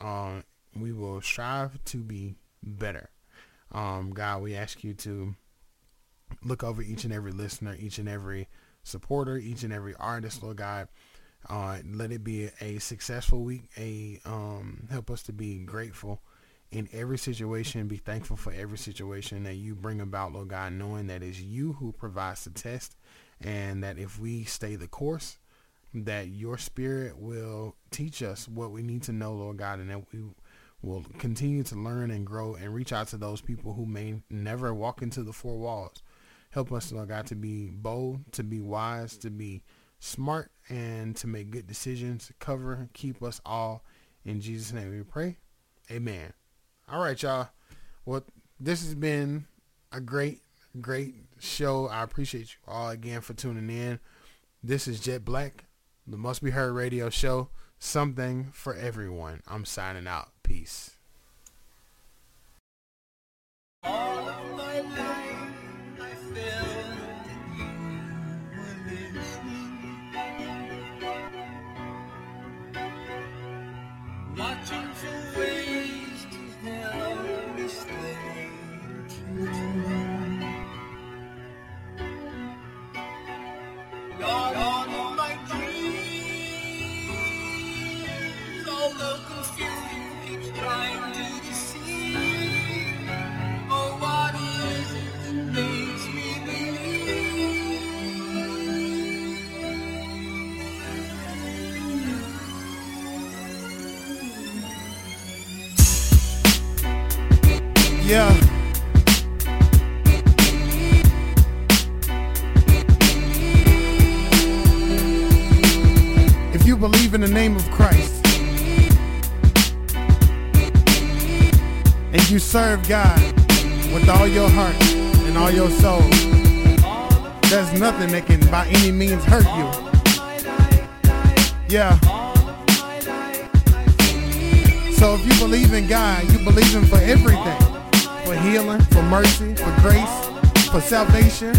uh, we will strive to be better. Um, God, we ask you to look over each and every listener, each and every supporter, each and every artist, Lord God. Uh, let it be a successful week. A um, help us to be grateful in every situation. Be thankful for every situation that you bring about, Lord God, knowing that it's you who provides the test, and that if we stay the course, that your spirit will teach us what we need to know, Lord God, and that we will continue to learn and grow and reach out to those people who may never walk into the four walls. Help us, Lord God, to be bold, to be wise, to be smart and to make good decisions. Cover, keep us all. In Jesus' name we pray. Amen. All right, y'all. Well, this has been a great, great show. I appreciate you all again for tuning in. This is Jet Black, the Must Be Heard radio show. Something for everyone. I'm signing out. Peace. All Yeah. If you believe in the name of Christ and you serve God with all your heart and all your soul, there's nothing that can by any means hurt you. Yeah. So if you believe in God, you believe Him for everything. For healing, for mercy, for grace, for salvation.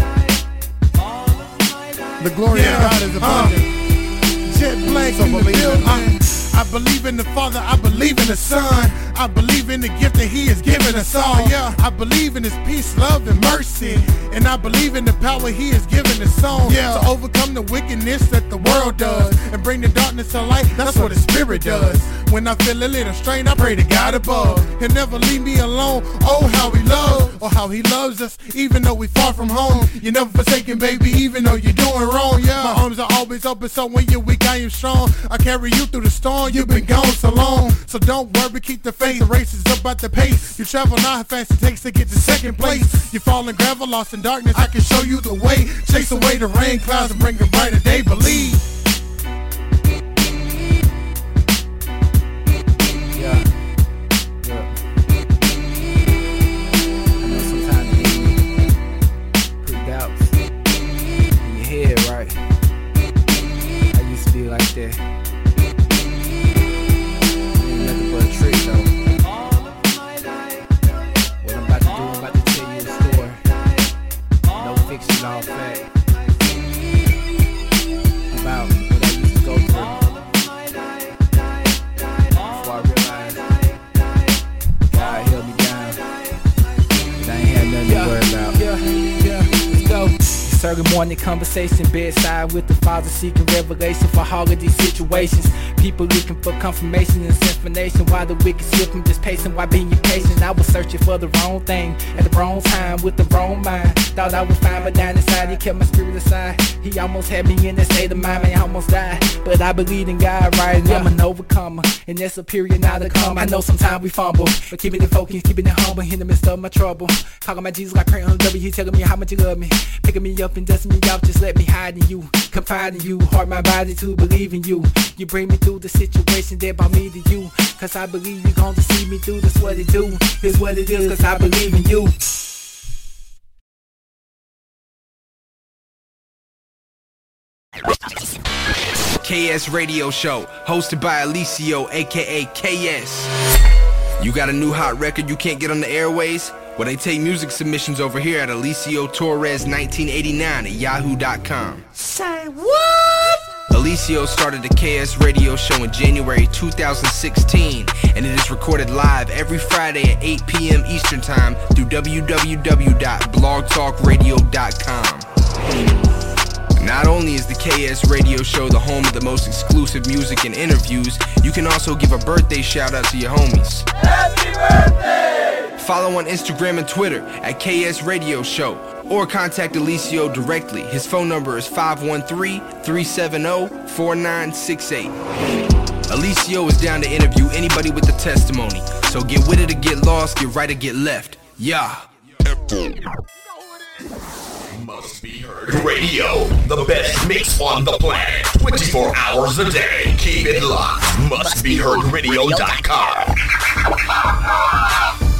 The glory of God is abundant. Uh, jet black in the building. I believe in the Father, I believe in the Son. I believe in the gift that He has given us all. Yeah, I believe in His peace, love, and mercy. And I believe in the power He has given His song yeah. to overcome the wickedness that the world does and bring the darkness to light. That's what the Spirit does. When I feel a little strain, I pray to God above. He'll never leave me alone. Oh, how He loves, or how He loves us, even though we far from home. You're never forsaken, baby, even though you're doing wrong. Yeah, my arms are always open, so when you're weak, I am strong. I carry you through the storm. You've been gone so long, so don't worry, keep the faith. The race is about the pace. You travel not how fast it takes to get to second place. You fall in gravel, lost in darkness. I can show you the way. Chase away the rain clouds and bring a brighter day. Believe. I used to be like that. Ain't nothing but a trick though. What I'm about to do, I'm about to tell you a story. No fiction, all fact. Early morning conversation, bedside with the father seeking revelation for these situations. People looking for confirmation and information. Why the wicked slip from just pacing, why being patient? I was searching for the wrong thing at the wrong time with the wrong mind. Thought I would find, but down inside, he kept my spirit aside. He almost had me in that state of mind, man, I almost died. But I believe in God, right? I'm an overcomer, and that's a period now to come. I know sometimes we fumble, but keeping it focused, keeping it humble in the midst of my trouble. Talking about Jesus like praying on W, he telling me how much you love me. Picking me up and dusting me off, just let me hide in you. Confide in you, heart, my body to believe in you. You bring me through the situation that brought me to you. Cause I believe you gon' to see me through, that's what it do. It's what it is, cause I believe in you. KS Radio Show, hosted by Alicio, aka KS. You got a new hot record you can't get on the airways? Well, they take music submissions over here at Alicio Torres 1989 at yahoo.com. Say what? Alicio started the KS radio show in January 2016, and it is recorded live every Friday at 8 p.m. Eastern Time through www.blogtalkradio.com. Not only is the KS radio show the home of the most exclusive music and interviews, you can also give a birthday shout out to your homies. Happy birthday! Follow on Instagram and Twitter at KS Radio Show or contact Alicio directly. His phone number is 513-370-4968. Alicio is down to interview anybody with a testimony. So get with it or get lost, get right or get left. Yeah. Must be heard radio, the best mix on the planet, 24 hours a day. Keep it locked. Mustbeheardradio.com.